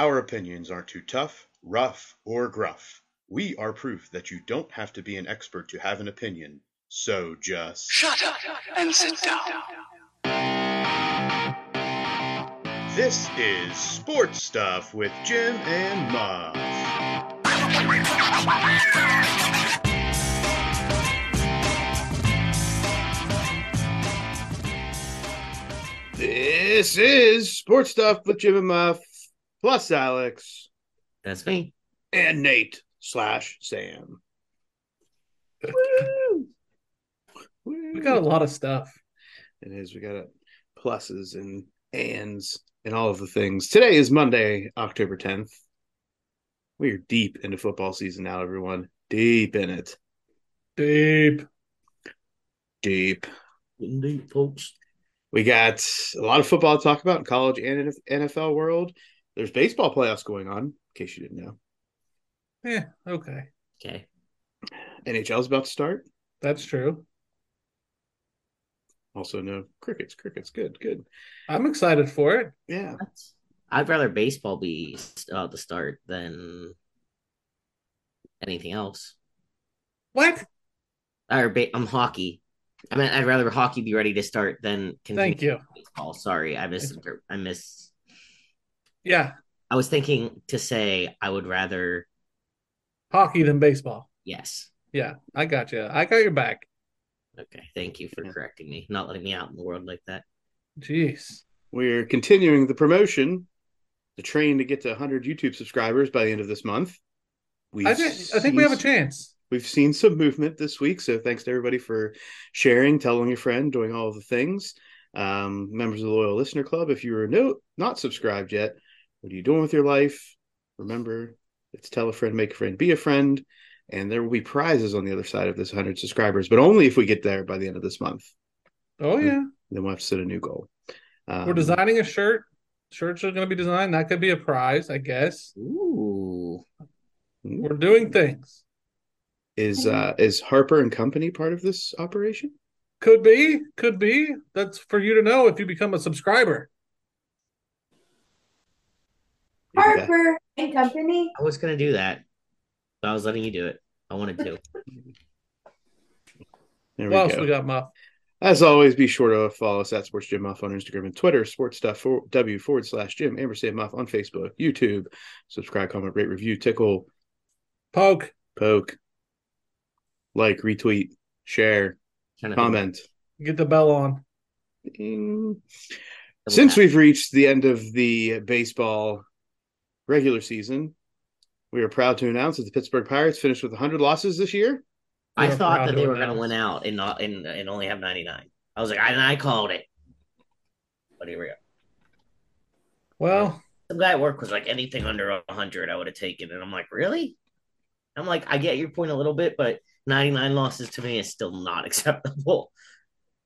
Our opinions aren't too tough, rough, or gruff. We are proof that you don't have to be an expert to have an opinion. So just Shut up and sit down. This is Sports Stuff with Jim and Muff. This is Sports Stuff with Jim and Muff, plus Alex That's me. and Nate slash Sam. We got a lot of stuff. It is. We got a pluses and ands and all of the things. Today is Monday, October 10th. We are deep into football season now, everyone. Deep in it. Deep. Deep. Deep, folks. We got a lot of football to talk about in college and NFL world. There's baseball playoffs going on, in case you didn't know. Yeah, okay. Okay. NHL's about to start. That's true. Also, no crickets. Crickets, good, good. I'm excited for it. Yeah. I'd rather baseball be uh, about to start than anything else. What? Or ba- I'm hockey. I mean, I'd rather hockey be ready to start than Thank you. baseball. Sorry, I miss. I miss. Yeah, I was thinking to say I would rather. hockey than baseball. Yes. Yeah, I got you. I got your back. Okay. Thank you for Yeah. correcting me, not letting me out in the world like that. Jeez. We're continuing the promotion, the train to get to 100 YouTube subscribers by the end of this month. We've I think I think we have a chance. We've seen some movement this week, so thanks to everybody for sharing, telling your friend, doing all of the things. Um, members of the Loyal Listener Club, if you are no, not subscribed yet, what are you doing with your life? Remember, it's tell a friend, make a friend, be a friend, and there will be prizes on the other side of this 100 subscribers, but only if we get there by the end of this month. Oh yeah, Then we'll have to set a new goal. Um, we're designing a shirt. Shirts are going to be designed. That could be a prize, I guess. Ooh. We're doing things. Is uh, is Harper and Company part of this operation? Could be, could be. That's for you to know if you become a subscriber. Maybe that- Harper and Company. I was gonna do that, but I was letting you do it. I wanted to. There we What else go. we got, Muff? As always, be sure to follow us at Sports Jim Muff on Instagram and Twitter, Sports Stuff for, W forward slash Jim, Ampersand Muff on Facebook, YouTube. Subscribe, comment, rate, review, tickle, Poke. poke, like, retweet, share, comment. Get the bell on. Ding. Since we've reached the end of the baseball regular season, we are proud to announce that the Pittsburgh Pirates finished with 100 losses this year. I We're thought that they were going to win out and not and, and only have 99. I was like, I, and I called it. But here we go. Well, Some guy at work was like, anything under 100, I would have taken. And I'm like, really? I'm like, I get your point a little bit, but 99 losses to me is still not acceptable.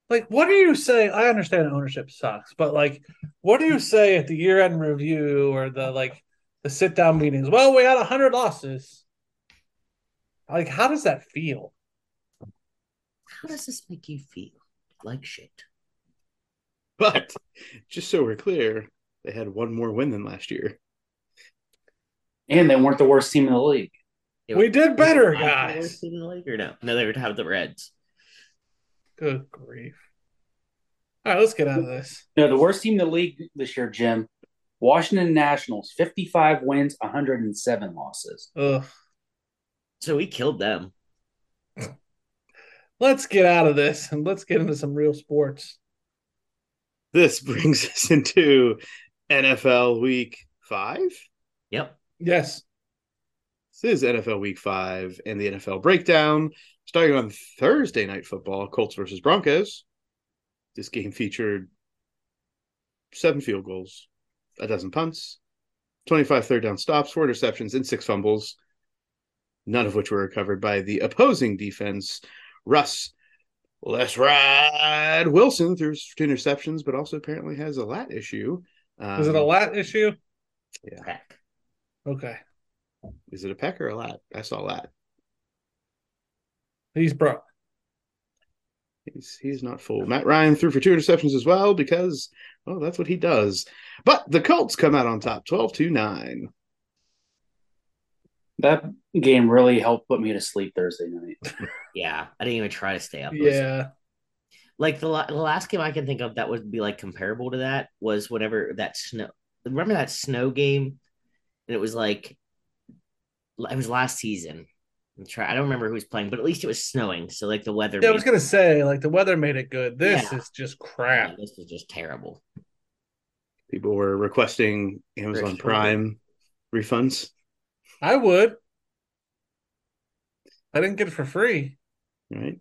like, what do you say? I understand ownership sucks, but like, what do you say at the year end review or the like the sit down meetings? Well, we had hundred losses. Like, how does that feel? How does this make you feel? Like shit. But just so we're clear, they had one more win than last year. And they weren't the worst team in the league. It We was- did better, was the guys. worst team in the league or no? No, they would have the Reds. Good grief! All right, let's get out of this. No, the worst team in the league this year, Jim. Washington Nationals, 55 wins, 107 losses. Ugh. So we killed them. Let's get out of this and let's get into some real sports. This brings us into NFL Week Five. Yep. Yes. This is NFL Week Five and the NFL breakdown. Starting on Thursday night football, Colts versus Broncos. This game featured seven field goals, a dozen punts, 25 third down stops, four interceptions, and six fumbles, none of which were recovered by the opposing defense. Russ, let's ride Wilson through two interceptions, but also apparently has a lat issue. Um, Is it a lat issue? Heck. Okay. Is it a peck or a lat? I saw lat. He's broke. He's he's not full. Matt Ryan threw for two interceptions as well because well that's what he does. But the Colts come out on top 12 to 9. That game really helped put me to sleep Thursday night. Yeah, I didn't even try to stay up. Was- Yeah. like the, the last game I can think of that would be like comparable to that was whenever that snow. Remember that snow game? And it was like it was last season. I'm try- I don't remember who was playing, but at least it was snowing. So like the weather. Yeah, I was gonna say, like the weather made it good. This Yeah. is just Yeah, crap. this is just terrible. People were requesting Amazon Rich. Prime refunds. I would. I didn't get it for free. right?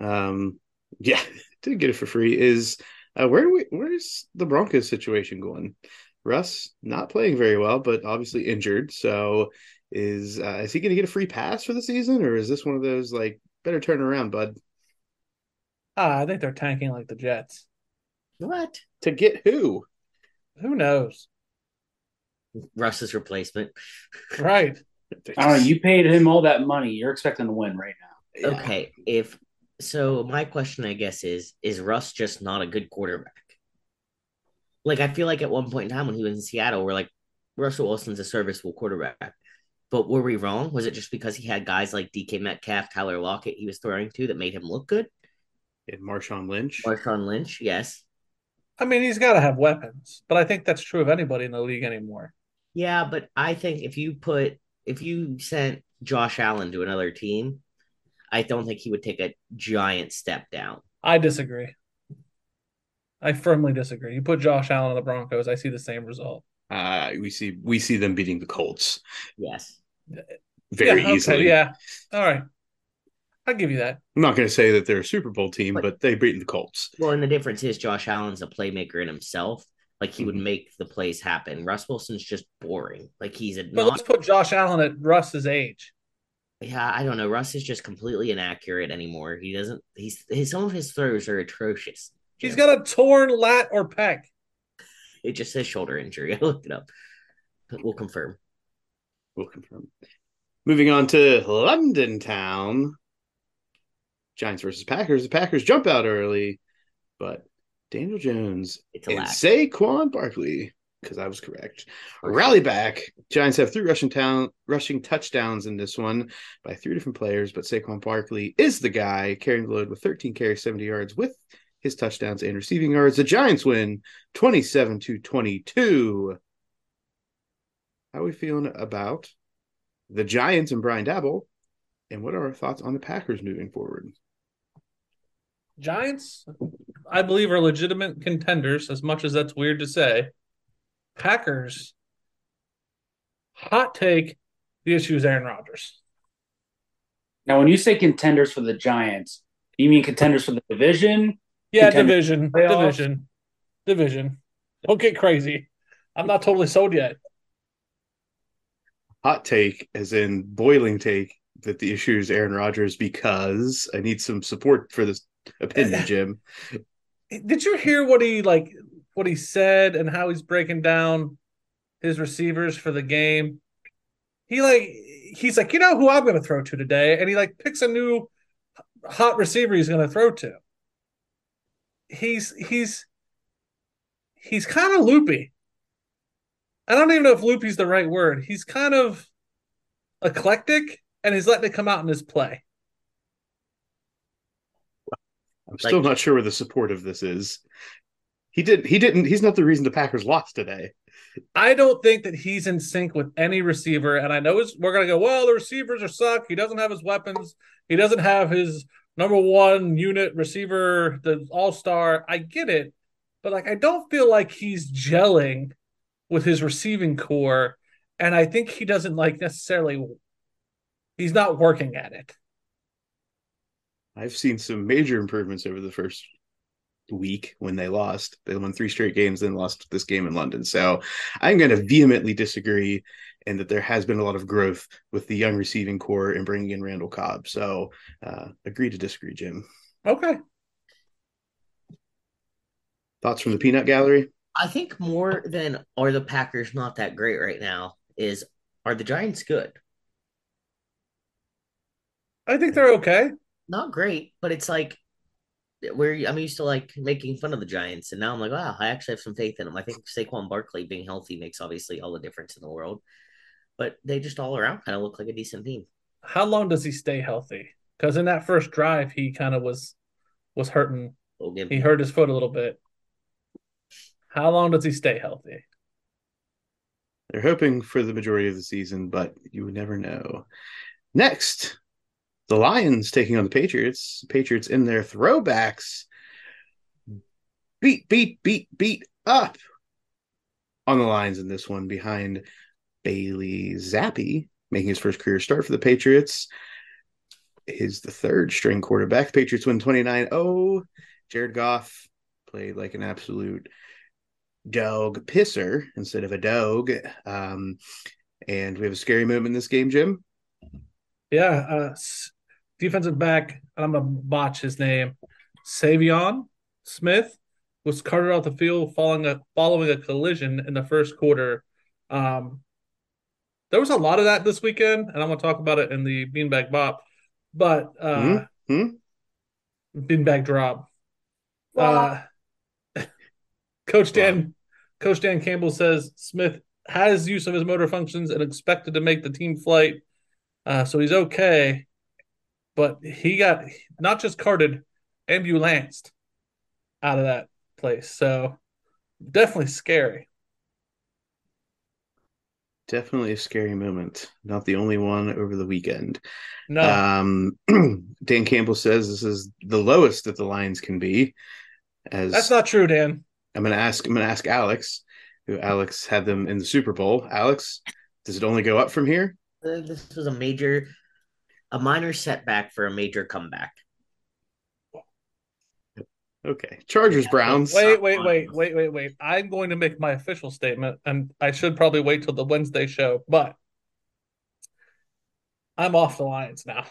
Um, yeah, didn't get it for free. Is uh, where do we? Where's the Broncos situation going? Russ not playing very well, but obviously injured. So is uh, is he going to get a free pass for the season, or is this one of those like better turn around, bud? Ah, I think they're tanking like the Jets. What? To get who? Who knows? Russ's replacement. Right. I don't know. You paid him all that money. You're expecting to win right now. Yeah. Okay, if so, my question, I guess, is: Is Russ just not a good quarterback? Like, I feel like at one point in time when he was in Seattle, we're like, Russell Wilson's a serviceable quarterback. But were we wrong? Was it just because he had guys like DK Metcalf, Tyler Lockett he was throwing to that made him look good? And Marshawn Lynch. Marshawn Lynch, yes. I mean, he's got to have weapons, but I think that's true of anybody in the league anymore. Yeah, but I think if you put if you sent Josh Allen to another team, I don't think he would take a giant step down. I disagree. I firmly disagree. You put Josh Allen on the Broncos, I see the same result. Uh, we see we see them beating the Colts Yes. Very yeah, okay, easily. Yeah. All right. I'll give you that. I'm not going to say that they're a Super Bowl team, But- but they've beaten the Colts. Well, and the difference is Josh Allen's a playmaker in himself. Like he would Mhm. make the plays happen. Russ Wilson's just boring. Like he's a But not. let's put Josh Allen at Russ's age. Yeah, I don't know. Russ is just completely inaccurate anymore. He doesn't. He's his some of his throws are atrocious. He's Jim. got a torn lat or pec. It just says shoulder injury. I looked it up. We'll confirm. We'll confirm. Moving on to London Town. Giants versus Packers. The Packers jump out early, but Daniel Jones It's and lack. Saquon Barkley, because I was correct, rally back. Giants have three rushing town rushing touchdowns in this one by three different players, but Saquon Barkley is the guy carrying the load with 13 carries, 70 yards with his touchdowns and receiving yards. The Giants win 27 to 22. How are we feeling about the Giants and Brian Daboll? And what are our thoughts on the Packers moving forward? Giants, I believe, are legitimate contenders, as much as that's weird to say. Packers, hot take, the issue is Aaron Rodgers. Now, when you say contenders for the Giants, you mean contenders for the division? Yeah, Contender division, division, division. Don't get crazy. I'm not totally sold yet. Hot take, as in boiling take, that the issue is Aaron Rodgers because I need some support for this opinion, Jim. Did you hear what he like? What he said and how he's breaking down his receivers for the game? He like he's like, you know who I'm going to throw to today, and he like picks a new hot receiver he's going to throw to. He's he's he's kind of loopy. I don't even know if loopy's the right word. He's kind of eclectic, and he's letting it come out in his play. I'm still Like- not sure where the support of this is. He did. He didn't. He's not the reason the Packers lost today. I don't think that he's in sync with any receiver. And I know it's, we're going to go, well, the receivers are suck. He doesn't have his weapons. He doesn't have his number one unit receiver, the all star. I get it. But like, I don't feel like he's gelling with his receiving core. And I think he doesn't like necessarily, he's not working at it. I've seen some major improvements over the first week when they lost. They won three straight games, then lost this game in London. So I'm going to vehemently disagree, and that there has been a lot of growth with the young receiving core and bringing in Randall Cobb. So uh, agree to disagree, Jim. Okay. Thoughts from the peanut gallery? I think more than are the Packers not that great right now is are the Giants good? I think they're okay. Not great, but it's like where I'm used to like making fun of the Giants, and now I'm like, wow, I actually have some faith in them. I think Saquon Barkley being healthy makes obviously all the difference in the world, but they just all around kind of look like a decent team. How long does he stay healthy? Because in that first drive, he kind of was was hurting. Logan. He hurt his foot a little bit. How long does he stay healthy? They're hoping for the majority of the season, but you never know. Next, the Lions taking on the Patriots. Patriots in their throwbacks. Beat, beat, beat, beat up on the Lions in this one behind Bailey Zappe, making his first career start for the Patriots. Is the third string quarterback. Patriots win 29 0. Jared Goff played like an absolute dog pisser instead of a dog. Um, and we have a scary move in this game, Jim. Yeah, uh, defensive back. I'm gonna botch his name. Saivion Smith was carted off the field following a following a collision in the first quarter. Um, there was a lot of that this weekend, and I'm gonna talk about it in the beanbag bop. But uh, Hmm? beanbag drop. Uh, Coach Dan, Coach Dan Campbell says Smith has use of his motor functions and expected to make the team flight, uh, so he's okay. But he got not just carted, ambulanced out of that place. So definitely scary. Definitely a scary moment. Not the only one over the weekend. No, Um, Dan Campbell says this is the lowest that the Lions can be. As that's not true, Dan. I'm gonna ask I'm gonna ask Alex, who Alex had them in the Super Bowl. Alex, does it only go up from here? Uh, This was a major, a minor setback for a major comeback. Okay. Chargers, Browns. Wait, wait, wait, wait, wait, wait. I'm going to make my official statement, and I should probably wait till the Wednesday show, but I'm off the Lions now.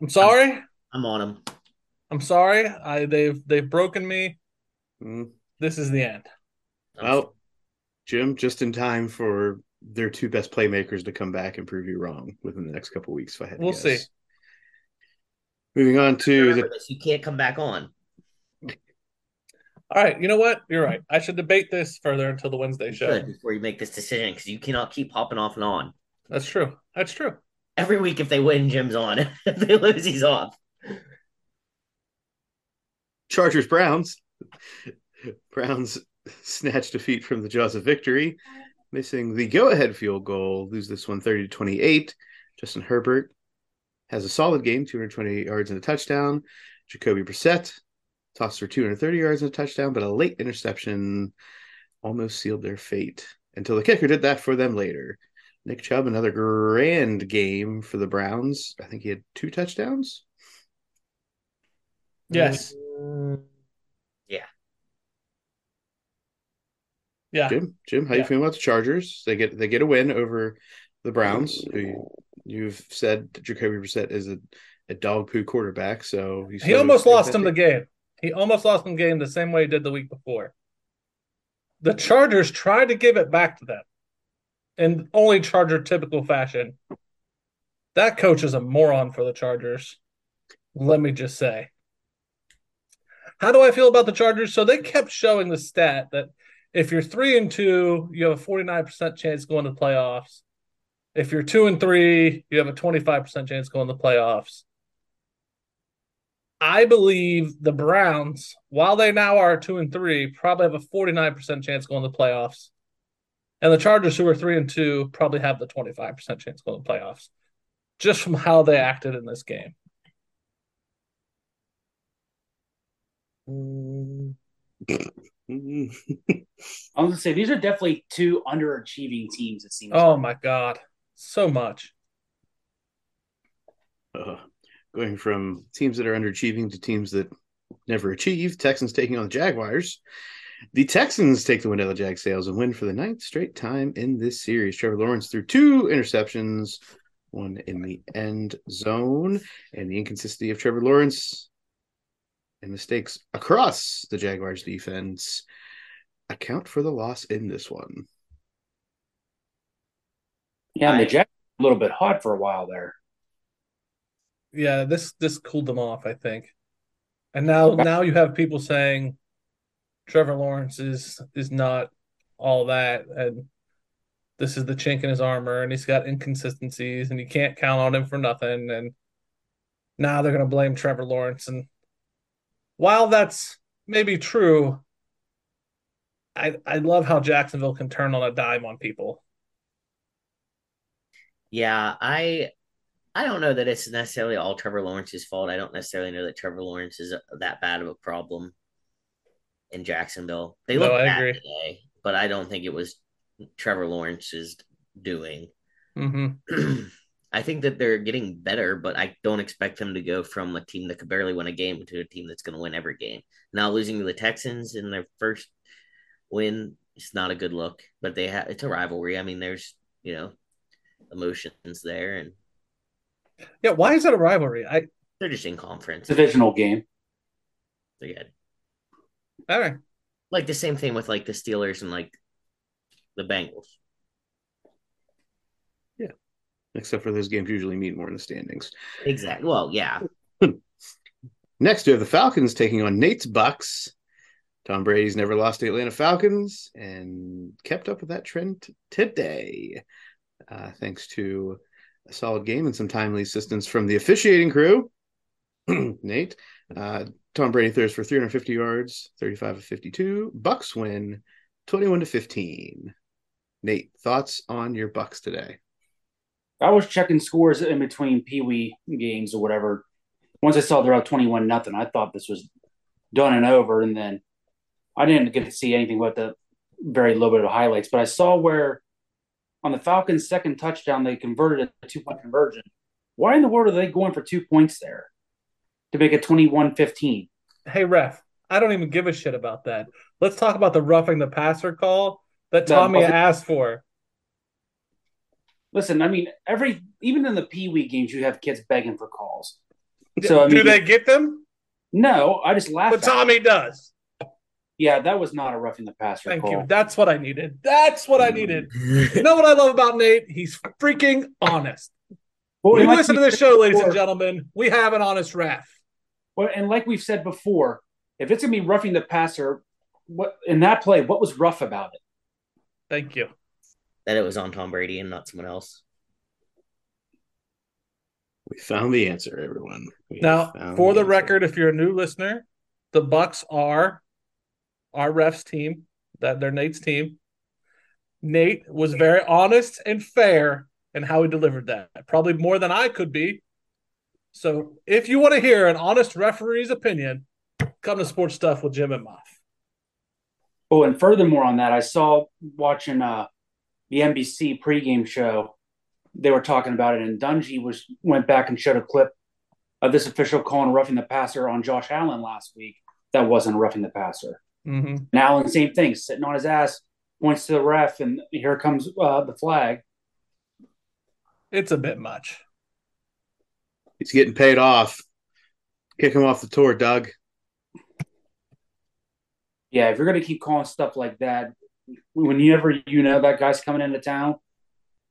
I'm sorry. I'm on him. I'm sorry. I they've they've broken me. Mm, This is the end. Well, Jim, just in time for their two best playmakers to come back and prove you wrong within the next couple weeks. If I had We'll guess. see. Moving on to the this, you can't come back on. All right. You know what? You're right. I should debate this further until the Wednesday You show. before you make this decision because you cannot keep hopping off and on. That's true. That's true. Every week, if they win, Jim's on. if they lose, he's off. Chargers Browns. Browns snatch defeat from the jaws of victory, missing the go-ahead field goal, lose this one 30 to 28. Justin Herbert has a solid game, 220 yards and a touchdown. Jacoby Brissett tossed for 230 yards and a touchdown, but a late interception almost sealed their fate until the kicker did that for them later. Nick Chubb, another grand game for the Browns. I think he had two touchdowns. Yes. Mm, Yeah. Jim, Jim, how you feeling about the Chargers? They get they get a win over the Browns, who you, you've said Jacoby Brissett is a, a dog poo quarterback. So you He almost lost him the game. He almost lost him the game the same way he did the week before. The Chargers tried to give it back to them in only Charger typical fashion. That coach is a moron for the Chargers. Let me just say. How do I feel about the Chargers? So they kept showing the stat that if you're three and two, you have a 49% chance going to the playoffs. If you're two and three, you have a 25% chance going to the playoffs. I believe the Browns, while they now are two and three, probably have a 49% chance going to the playoffs. And the Chargers, who are three and two, probably have the 25% chance going to the playoffs. Just from how they acted in this game. mm, Mm. I was gonna say these are definitely two underachieving teams. It seems. Oh like. my God. So much. Uh, going from teams that are underachieving to teams that never achieve. Texans taking on the Jaguars. The Texans take the win out of the Jag sails and win for the ninth straight time in this series. Trevor Lawrence threw two interceptions, one in the end zone, and the inconsistency of Trevor Lawrence and mistakes across the Jaguars defense account for the loss in this one. Yeah, and the I- Jets were a little bit hot for a while there. Yeah, this this cooled them off, I think. And now now you have people saying Trevor Lawrence is is not all that and this is the chink in his armor and he's got inconsistencies and you can't count on him for nothing and now they're going to blame Trevor Lawrence and while that's maybe true I I love how Jacksonville can turn on a dime on people. Yeah, I I don't know that it's necessarily all Trevor Lawrence's fault. I don't necessarily know that Trevor Lawrence is that bad of a problem in Jacksonville. They No, look I bad agree. today, but I don't think it was Trevor Lawrence's doing. hmm I think that they're getting better, but I don't expect them to go from a team that could barely win a game to a team that's going to win every game. Now losing to the Texans in their first win, it's not a good look. But they have it's a rivalry. I mean, there's you know emotions there, and Yeah, why is it a rivalry? I they're just in conference. Divisional game. They had all right. like the same thing with like the Steelers and like the Bengals. Except for those games usually mean more in the standings. Exactly. Well, yeah. Next, we have the Falcons taking on Nate's Bucks. Tom Brady's never lost to the Atlanta Falcons and kept up with that trend today, uh, thanks to a solid game and some timely assistance from the officiating crew. Nate, uh, Tom Brady throws for 350 yards, 35 of 52. Bucks win 21 to 15. Nate, thoughts on your Bucks today? I was checking scores in between Pee Wee games or whatever. Once I saw they're up twenty-one nothing, I thought this was done and over. And then I didn't get to see anything but the very little bit of highlights. But I saw where on the Falcons' second touchdown they converted a two-point conversion. Why in the world are they going for two points there to make it 21-15? Hey ref, I don't even give a shit about that. Let's talk about the roughing the passer call that Tommy wasn't- asked for. Listen, I mean, every even in the Pee Wee games, you have kids begging for calls. So I Do they get them? no, I just laugh. But. Tommy does. Yeah, that was not a roughing the passer Thank call. you. That's what I needed. That's what I needed. You know what I love about Nate? He's freaking honest. Well, like listen to we this show, ladies and gentlemen. We have an honest ref. Well, and like we've said before, if it's gonna be roughing the passer, what in that play, what was rough about it? Thank you. That it was on Tom Brady and not someone else. We found the answer, everyone. We Now, for the answer. record, if you're a new listener, the Bucks are our refs team. That they're Nate's team. Nate was very honest and fair in how he delivered that. Probably more than I could be. So, if you want to hear an honest referee's opinion, come to Sports Stuff with Jim and Muff. Oh, and furthermore on that, I saw watching uh, the NBC pregame show. They were talking about it, and Dungy was went back and showed a clip of this official calling roughing the passer on Josh Allen last week. That wasn't roughing the passer. Mm-hmm. And Allen, same thing, sitting on his ass, points to the ref, and here comes uh, the flag. It's a bit much. He's getting paid off. Kick him off the tour, Doug. Yeah, if you're gonna keep calling stuff like that, whenever you know that guy's coming into town,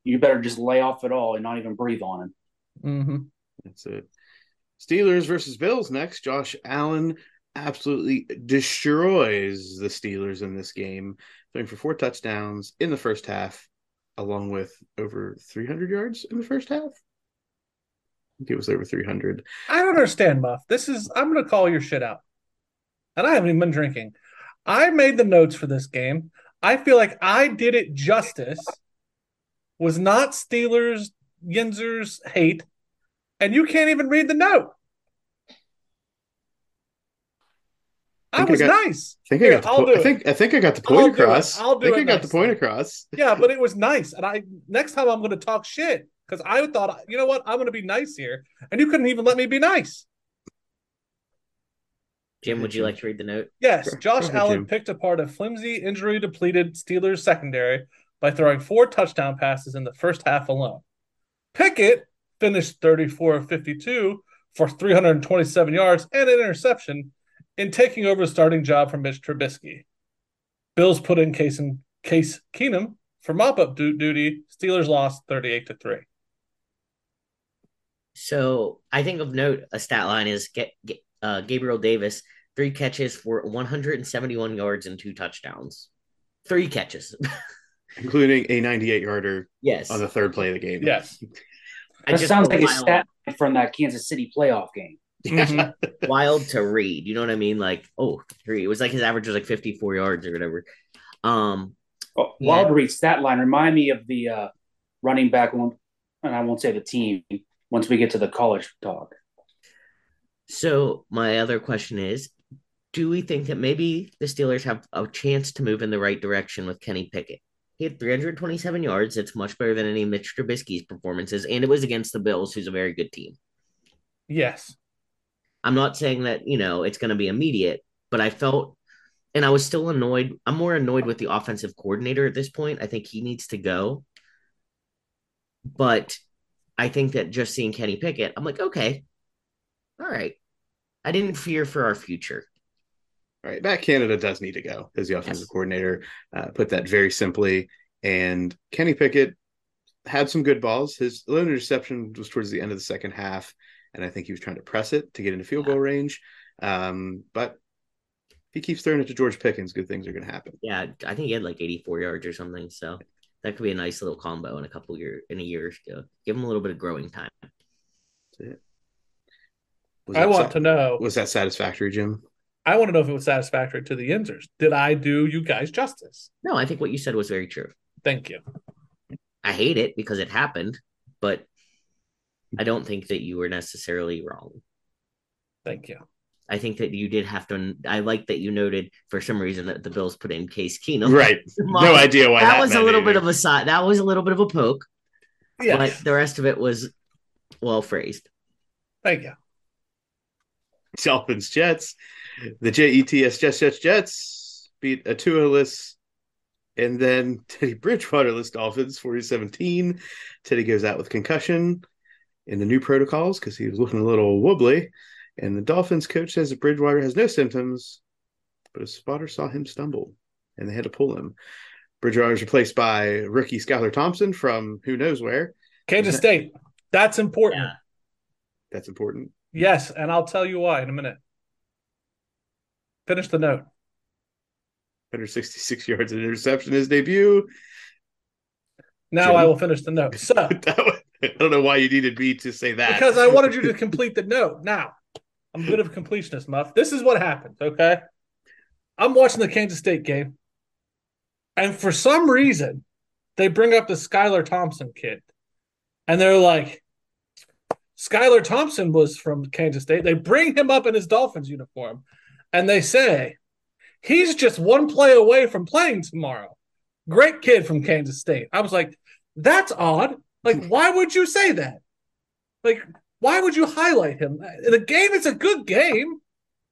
you better just lay off it all and not even breathe on him. Mm-hmm. That's it. Steelers versus Bills next. Josh Allen absolutely destroys the Steelers in this game, throwing for four touchdowns in the first half, along with over 300 yards in the first half. I think it was over 300. I don't understand, Muff. This is I'm gonna call your shit out. And I haven't even been drinking. I made the notes for this game. I feel like I did it justice. Was not Steelers Yinzer's hate, and you can't even read the note. I, I was got- nice. I think Here, I got the I'll po- I it. think I think I got the I'll point it. across. I'll do I think it I got the point time. across. Yeah, but it was nice. And I next time I'm going to talk shit because I thought, you know what, I'm going to be nice here, and you couldn't even let me be nice. Jim, would you like to read the note? Yes, Sure. Josh Allen picked apart a flimsy, injury depleted Steelers secondary by throwing four touchdown passes in the first half alone. Pickett finished 34 of 52 for 327 yards and an interception in taking over the starting job from Mitch Trubisky. Bills put in Case, and, Case Keenum for mop up du- duty. Steelers lost 38 to 3. So I think of note a stat line is get, get uh, Gabriel Davis, three catches for 171 yards and two touchdowns. Three catches. including a 98 yarder yes. on the third play of the game. Yes. I That just sounds felt like a wild, stat from that Kansas City playoff game. Wild to read. You know what I mean? Like, oh, three. It was like his average was like 54 yards or whatever. Um, Oh, Yeah. Wild Reed stat line remind me of the uh, running back one, and I won't say the team once we get to the college talk. So my other question is, do we think that maybe the Steelers have a chance to move in the right direction with Kenny Pickett? He had 327 yards. It's much better than any Mitch Trubisky's performances, and it was against the Bills, who's a very good team. Yes. I'm not saying that, you know, it's going to be immediate, but I felt, and I was still annoyed. I'm more annoyed with the offensive coordinator at this point. I think he needs to go. But I think that just seeing Kenny Pickett, I'm like, okay, all right. I didn't fear for our future. All right, Matt Canada does need to go as the offensive Yes. coordinator. Uh, put that very simply. And Kenny Pickett had some good balls. His lone interception was towards the end of the second half, and I think he was trying to press it to get into field Yeah. goal range. Um, but if he keeps throwing it to George Pickens, good things are going to happen. Yeah, I think he had like 84 yards or something. So that could be a nice little combo in a couple year in a year or two. Give him a little bit of growing time. Was I want sa- to know. Was that satisfactory, Jim? I want to know if it was satisfactory to the Yinzers. Did I do you guys justice? No, I think what you said was very true. Thank you. I hate it because it happened, but I don't think that you were necessarily wrong. Thank you. I think that you did have to. I like that you noted for some reason that the Bills put in Case Keenum. Right. No idea why That, that, was a meant little bit of a side. That was a little bit of a poke, Yeah. but the rest of it was well phrased. Thank you. Dolphins Jets. The Jets Jets Jets Jets beat a Tua-less and then Teddy Bridgewater-less Dolphins 40-17. Teddy goes out with concussion in the new protocols because he was looking a little wobbly. And the Dolphins coach says that Bridgewater has no symptoms, but a spotter saw him stumble and they had to pull him. Bridgewater is replaced by rookie Skylar Thompson from who knows where. Kansas State. That's important. Yeah. That's important. Yes, and I'll tell you why in a minute. Finish the note. 166 yards and interception his debut. Now Jim? I will finish the note. So, was- I don't know why you needed me to say that. because I wanted you to complete the note. Now, I'm a bit of a completionist, Muff. This is what happened, okay? I'm watching the Kansas State game, and for some reason, they bring up the Skylar Thompson kid, and they're like, Skylar Thompson was from Kansas State. They bring him up in his Dolphins uniform, and they say, he's just one play away from playing tomorrow. Great kid from Kansas State. I was like, that's odd. Like, why would you say that? Like, why would you highlight him? A game, it's a good game.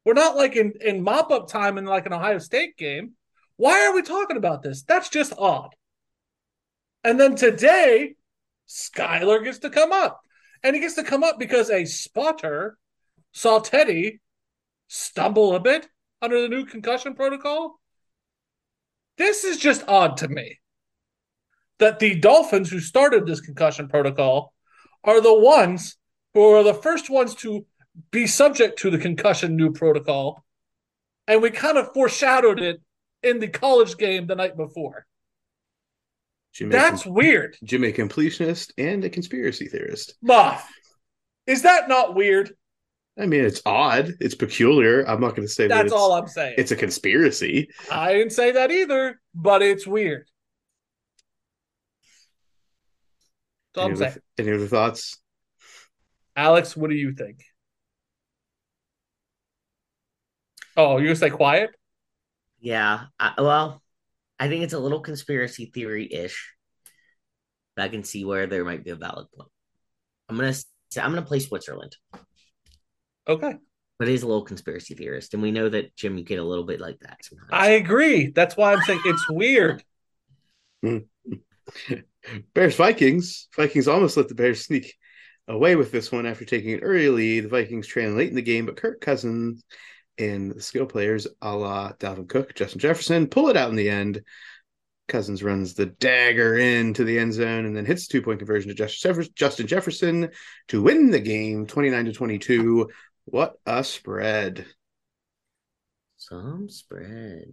We're not like in, in mop up time in like an Ohio State game. Why are we talking about this? That's just odd. And then today, Skylar gets to come up. And he gets to come up because a spotter saw Teddy stumble a bit under the new concussion protocol. This is just odd to me that the Dolphins, who started this concussion protocol, are the ones who are the first ones to be subject to the concussion new protocol. And we kind of foreshadowed it in the college game the night before. Jimmy, That's weird. Jimmy, a completionist and a conspiracy theorist. Muff. Is that not weird? I mean, it's odd. It's peculiar. I'm not going to say that That's it's, all I'm saying. it's a conspiracy. I didn't say that either, but it's weird. That's all Any I'm other, saying. any other thoughts? Alex, what do you think? Oh, you're gonna stay quiet? Yeah. I, well, I think it's a little conspiracy theory ish. But I can see where there might be a valid point. I'm gonna say I'm gonna play Switzerland, Okay. but he's a little conspiracy theorist, and we know that Jim, you get a little bit like that sometimes. I agree. That's why I'm saying it's weird. Bears Vikings. Vikings almost let the Bears sneak away with this one after taking an early lead. The Vikings trailing late in the game, but Kirk Cousins and the skill players a la Dalvin Cook, Justin Jefferson pull it out in the end. Cousins runs the dagger into the end zone and then hits two point conversion to Justin Jefferson, Justin Jefferson to win the game 29 to 22. What a spread. Some spread.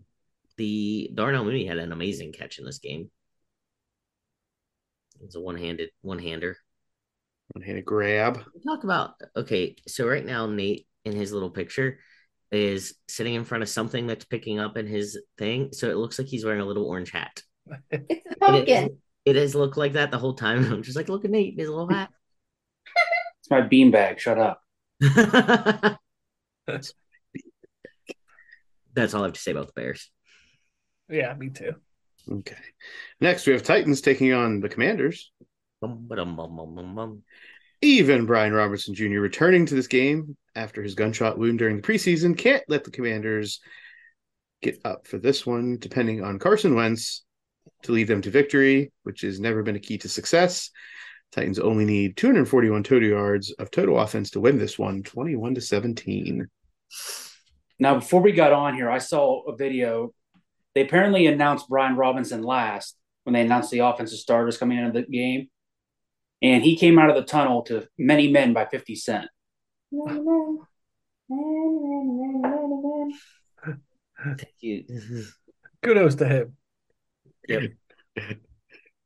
The Darnell Mooney had an amazing catch in this game. It's a one-handed one-hander. One-handed grab. Talk about okay. So right now, Nate in his little picture is sitting in front of something that's picking up in his thing. So it looks like he's wearing a little orange hat. It's a pumpkin. it has looked like that the whole time. I'm just like, look at Nate in his little hat. It's my beanbag. Shut up. That's all I have to say about the Bears. Yeah, me too. Okay. Next, we have Titans taking on the Commanders. Bum, ba-dum, bum, bum, bum, bum. Even Brian Robinson Jr. returning to this game after his gunshot wound during the preseason can't let the Commanders get up for this one, depending on Carson Wentz to lead them to victory, which has never been a key to success. Titans only need 241 total yards of total offense to win this one, 21 to 17. Now, before we got on here, I saw a video. They apparently announced Brian Robinson last when they announced the offensive starters coming into the game. And he came out of the tunnel to Many Men by 50 Cent. Thank you. Kudos to him. Yep.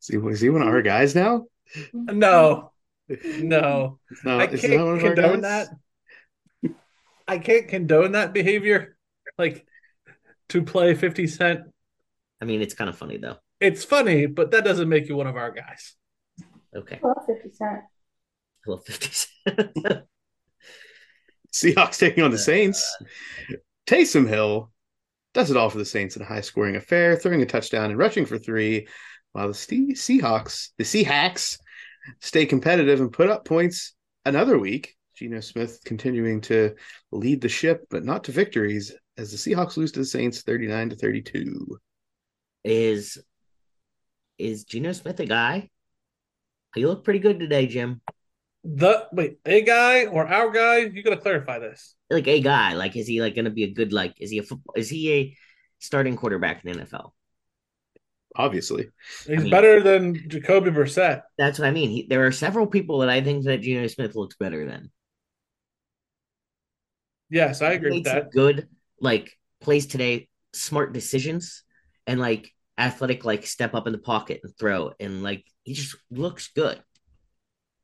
is he one of our guys now? No, no, No, I is he not one can't of our condone that. I can't condone that behavior. Like to play 50 Cent. I mean, it's kind of funny though. It's funny, but that doesn't make you one of our guys. Okay. I love 50 Cent. I love 50 Cent. Seahawks taking on the uh, Saints. Taysom Hill does it all for the Saints in a high scoring affair, throwing a touchdown and rushing for three, while the Seahawks, the Seahawks, stay competitive and put up points another week. Geno Smith continuing to lead the ship, but not to victories, as the Seahawks lose to the Saints 39 to 32. is is Geno Smith a guy? He looked pretty good today, Jim. The wait, a guy or our guy? You gotta clarify this. Like a guy. Like, is he like going to be a good like? Is he a football? Is he a starting quarterback in the NFL? Obviously, He's mean- better than Jacoby Brissett. That's what I mean. He, there are several people that I think that Geno Smith looks better than. Yes, I agree He with that. Good like plays today, smart decisions, and like athletic like step up in the pocket and throw, and like he just looks good.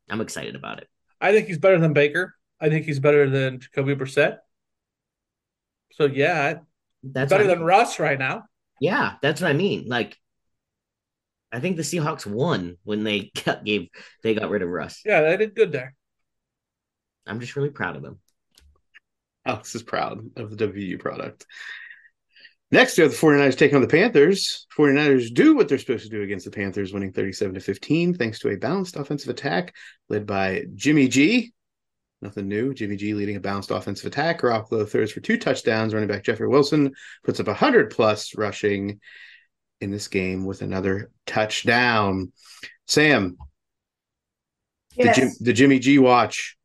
I'm excited about it. I think he's better than Baker. I think he's better than Jacoby Brissett. So yeah, That's better what I than mean. Russ right now. Yeah, that's what I mean. Like, I think the Seahawks won when they got, gave they got rid of Russ. Yeah, they did good there. I'm just really proud of them. Alex is proud of the WU product. Next, we have the 49ers taking on the Panthers. 49ers do what they're supposed to do against the Panthers, winning 37 to 15, thanks to a balanced offensive attack led by Jimmy G. Nothing new. Jimmy G leading a balanced offensive attack. Garoppolo throws for two touchdowns. Running back Jeffery Wilson puts up 100 plus rushing in this game with another touchdown. Sam, the, Jim, the Jimmy G watch.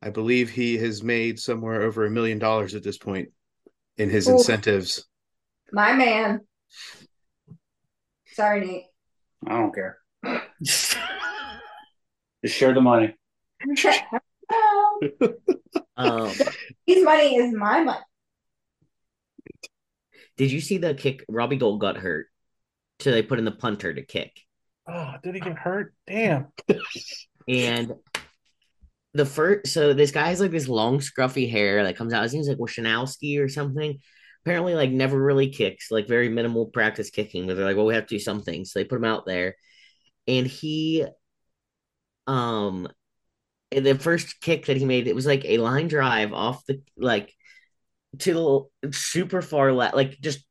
I believe he has made somewhere over a million dollars at this point in his Oof. incentives. My man. Sorry, Nate. I don't care. Just share the money. Um, His money is my money. did you see the kick? Robbie Gould got hurt, so they put in the punter to kick, Oh, did he get hurt? Damn. and the first. So this guy has like this long scruffy hair that comes out. His name's like Wishnowsky or something. Apparently, like never really kicks, like very minimal practice kicking. But they're like, well, we have to do something, so they put him out there, and he, um, the first kick that he made, it was like a line drive off the like to the super far left, like just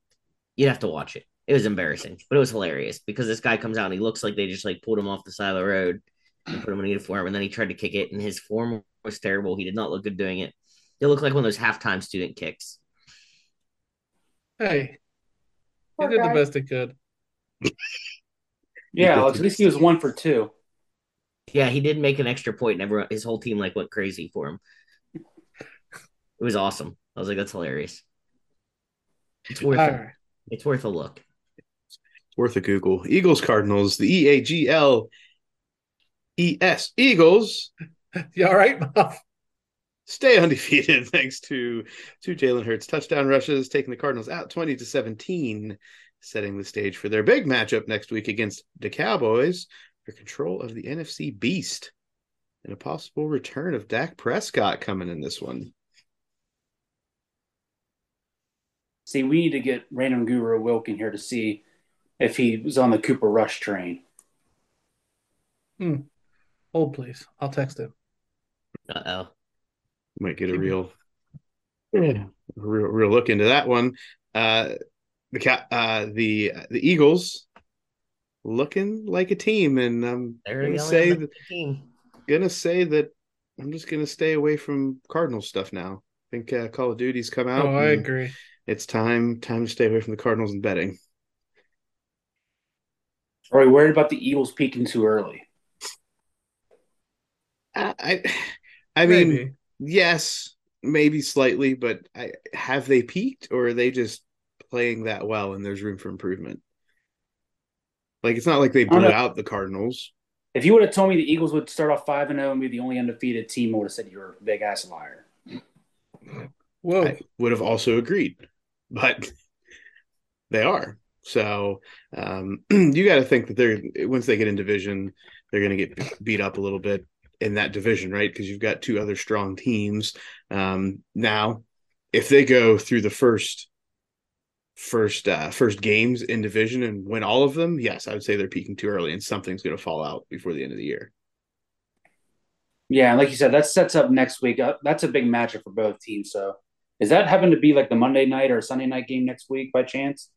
you'd have to watch it. It was embarrassing, but it was hilarious because this guy comes out and he looks like they just like pulled him off the side of the road and put him in a uniform, and then he tried to kick it, and his form was terrible. He did not look good doing it. It looked like one of those halftime student kicks. Hey, he Poor did the best he could. Yeah, Equal at least he was one for two. Yeah, he did make an extra point, and everyone, his whole team like went crazy for him. It was awesome. I was like, that's hilarious. It's worth All it. right. It's worth a look. It's Worth a Google. Eagles Cardinals, the E A G L E S Eagles You all right, Muff? Stay undefeated thanks to two Jalen Hurts touchdown rushes, taking the Cardinals out 20 to 17, setting the stage for their big matchup next week against the Cowboys for control of the NFC Beast. And a possible return of Dak Prescott coming in this one. See, we need to get random guru Wilkin here to see if he was on the Cooper Rush train. Hmm. Hold please. I'll text him. Uh oh. Might get a real, real, real look into that one. Uh, the cat, uh, the the Eagles looking like a team, and I'm They're gonna say that, that team. gonna say that I'm just gonna stay away from Cardinal stuff now. I think uh, Call of Duty's come out. Oh, I agree. It's time time to stay away from the Cardinals and betting. Are we worried about the Eagles peaking too early? I, I, I mean, Maybe. Yes, maybe slightly, but I, have they peaked or are they just playing that well and there's room for improvement? Like it's not like they don't blew out the Cardinals. If you would have told me the Eagles would start off five and zero and be the only undefeated team, I would have said you're a big ass liar. Whoa. I would have also agreed, but they are. So um, you got to think that they're once they get in division, they're going to get beat up a little bit in that division, right? Because you've got two other strong teams. Um, now, if they go through the first first uh, first games in division and win all of them, yes, I would say they're peaking too early, and something's going to fall out before the end of the year. Yeah, like you said, that sets up next week. Uh, that's a big matchup for both teams. So, is that happen to be like the Monday night or Sunday night game next week by chance?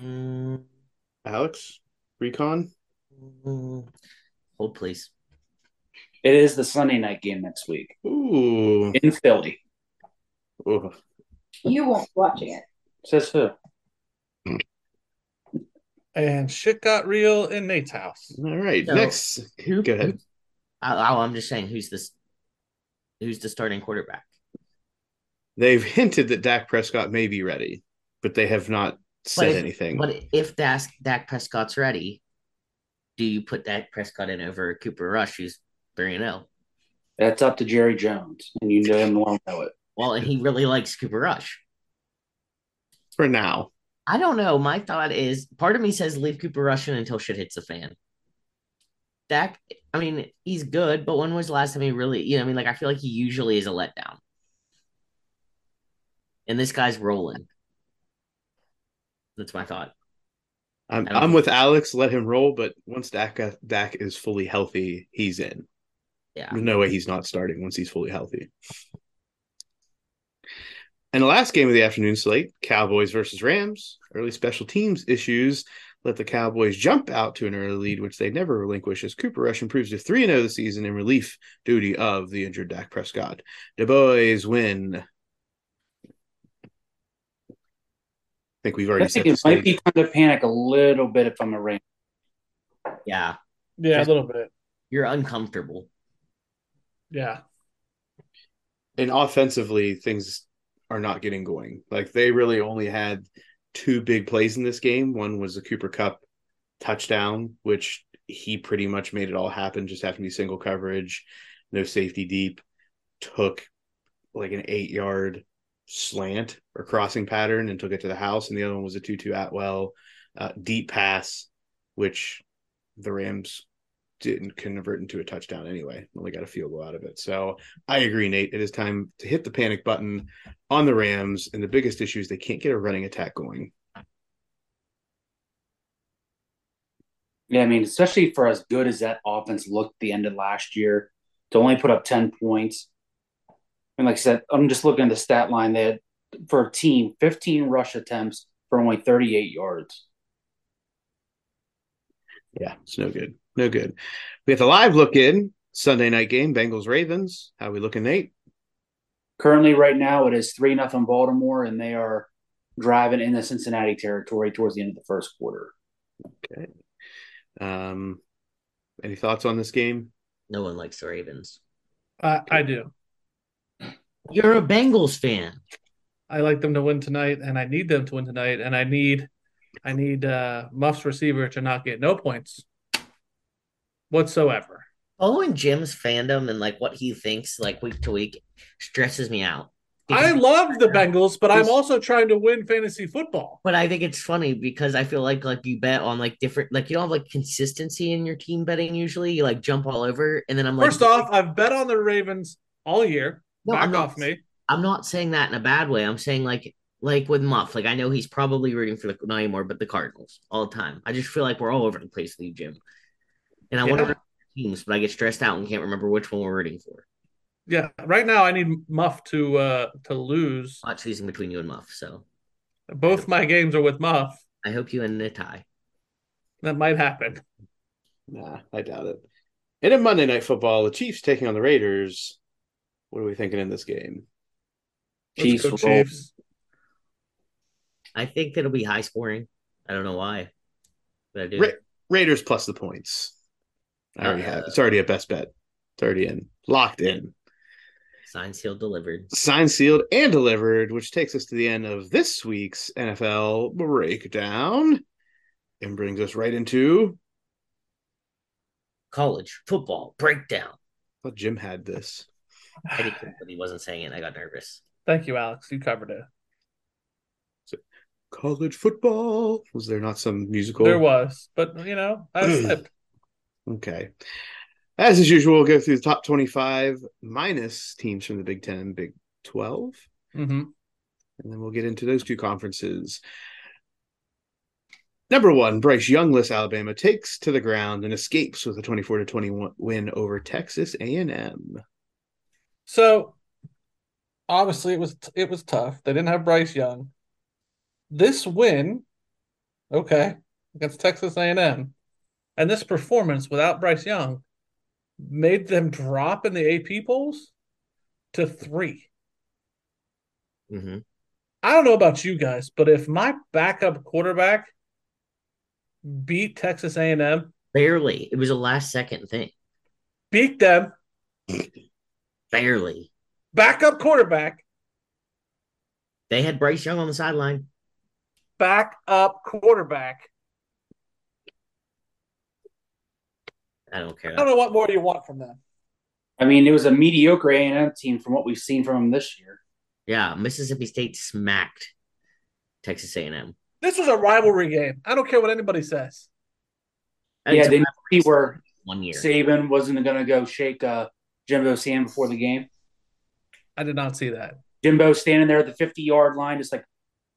Mm, Alex, recon. mm, hold please. It is the Sunday night game next week Ooh, in Philly. Ooh. You won't be watching it. Says who? And shit got real in Nate's house. all right. So, Next, Who? go ahead. I, I, I'm just saying, who's this? Who's the starting quarterback? They've hinted that Dak Prescott may be ready, but they have not said if- anything. But if Dak, Dak Prescott's ready, do you put Dak Prescott in over Cooper Rush, who's three and zero? That's up to Jerry Jones, and you know him well know it. Well, and he really likes Cooper Rush. For now, I don't know. My thought is part of me says leave Cooper Rush in until shit hits the fan. Dak, I mean, he's good, but when was the last time he really, you know, I mean, like, I feel like he usually is a letdown. And this guy's rolling. That's my thought. I'm I'm with Alex. Let him roll, but once Dak uh, Dak is fully healthy, he's in. Yeah. There's no way he's not starting once he's fully healthy. And the last game of the afternoon slate, Cowboys versus Rams. Early special teams issues let the Cowboys jump out to an early lead, which they never relinquish as Cooper Rush improves to 3 0 the season in relief duty of the injured Dak Prescott. The boys win. Think we've already I think it might be kind of panic a little bit if I'm a Ram. Yeah. Yeah, a little bit. You're uncomfortable. Yeah. and offensively things are not getting going. Like they really only had two big plays in this game. One was the Cooper Kupp touchdown, which he pretty much made it all happen, just having to be single coverage, no safety deep, took like an eight yard slant or crossing pattern and took it to the house. And the other one was a Tutu Atwell uh, deep pass, which the Rams didn't convert into a touchdown anyway. Only got a field goal out of it. So I agree, Nate. It is time to hit the panic button on the Rams. And the biggest issue is they can't get a running attack going. Yeah, I mean, especially for as good as that offense looked the end of last year, to only put up 10 points. And like I said, I'm just looking at the stat line. They had, for a team, 15 rush attempts for only 38 yards. Yeah, it's no good. No good. We have the live look in Sunday night game, Bengals Ravens. How we looking, Nate? Currently, right now, it is 3 nothing Baltimore, and they are driving in the Cincinnati territory towards the end of the first quarter. Okay. Um, any thoughts on this game? No one likes the Ravens. I, I do. You're a Bengals fan. I like them to win tonight, and I need them to win tonight, and I need I need uh Muff's receiver to not get no points whatsoever. Following Jim's fandom and like what he thinks like week to week stresses me out. I love the Bengals, but I'm also trying to win fantasy football. But I think it's funny because I feel like like you bet on like different like you don't have like consistency in your team betting usually. You like jump all over and then I'm like First off, I've bet on the Ravens all year. No, Back I'm not- off me. I'm not saying that in a bad way. I'm saying like like with Muff, like I know he's probably rooting for the not anymore, but the Cardinals all the time. I just feel like we're all over the place with you, Jim. And I want Yeah. to root teams, but I get stressed out and can't remember which one we're rooting for. Yeah, right now I need Muff to uh to lose. I'm not choosing between you and Muff, so Both my games are with Muff. I hope you end in a tie. That might happen. Nah, I doubt it. And in Monday Night Football, the Chiefs taking on the Raiders. What are we thinking in this game? Let's Chiefs go. Chiefs. I think that'll be high scoring. I don't know why, but I do. Ra- Raiders plus the points. I already have. Uh, It's already a best bet. It's already in, locked in, Signed, sealed, delivered. signed, sealed, and delivered. Which takes us to the end of this week's NFL breakdown, and brings us right into. College football breakdown. I thought Jim had this. I did, but he wasn't saying it. I got nervous. Thank you, Alex. You covered it. College football. Was there not some musical? There was, but you know, I slipped. Okay. As is usual, we'll go through the top 25 minus teams from the Big Ten and Big 12. hmm And then we'll get into those two conferences. Number one, Bryce Youngless, Alabama takes to the ground and escapes with a 24 to 21 win over Texas A&M. So obviously it was it was tough. They didn't have Bryce Young. This win, okay, against Texas A&M, and this performance without Bryce Young made them drop in the AP polls to three. hmm I don't know about you guys, but if my backup quarterback beat Texas A&M, Barely. It was a last second thing. beat them, Barely. backup quarterback, They had Bryce Young on the sideline. backup quarterback. I don't care. I don't know what more do you want from them. I mean, it was a mediocre A and M team from what we've seen from them this year. Yeah, Mississippi State smacked Texas A&M. This was a rivalry game. I don't care what anybody says. And yeah, they rivalry see where one year. Saban wasn't going to go shake uh, Jimbo's hand before the game. I did not see that. Jimbo standing there at the 50 yard line, just like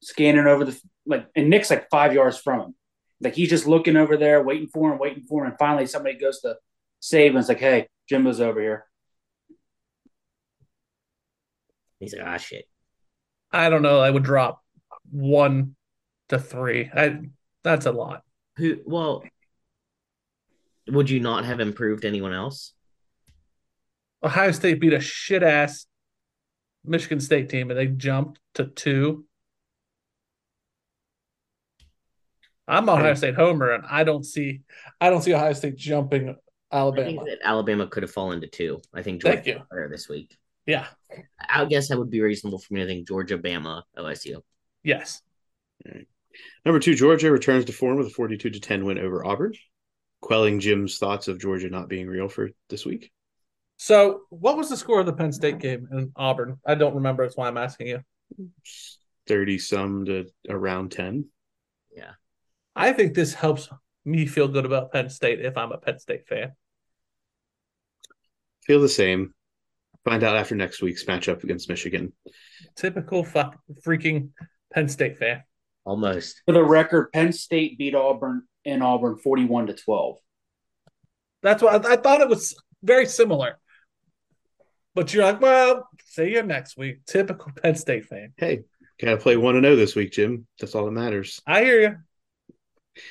scanning over the like, and Nick's like five yards from him. Like he's just looking over there, waiting for him, waiting for him. And finally, somebody goes to save and it's like, "Hey, Jimbo's over here." He's like, ah, shit. I don't know. I would drop one to three. I that's a lot. Who? Well, would you not have improved anyone else? Ohio State beat a shit ass Michigan State team and they jumped to two. I'm Ohio State homer and I don't see I don't see Ohio State jumping I think Alabama. that Alabama could have fallen to two. I think Thank you. better this week. Yeah. I guess that would be reasonable for me to think Georgia, Bama, OSU. Yes. Number two, Georgia returns to form with a 42 to 10 win over Auburn, quelling Jim's thoughts of Georgia not being real for this week. So what was the score of the Penn State game in Auburn? I don't remember. That's why I'm asking you. 30 some to around 10. Yeah. I think this helps me feel good about Penn State if I'm a Penn State fan. Feel the same. Find out after next week's matchup against Michigan. Typical fuck freaking Penn State fan. Almost. For the record, Penn State beat Auburn in Auburn 41 to 12. That's why I, I thought it was very similar. But you're like, well, see you next week. Typical Penn State fan. Hey, got to play 1 0 this week, Jim. That's all that matters. I hear you.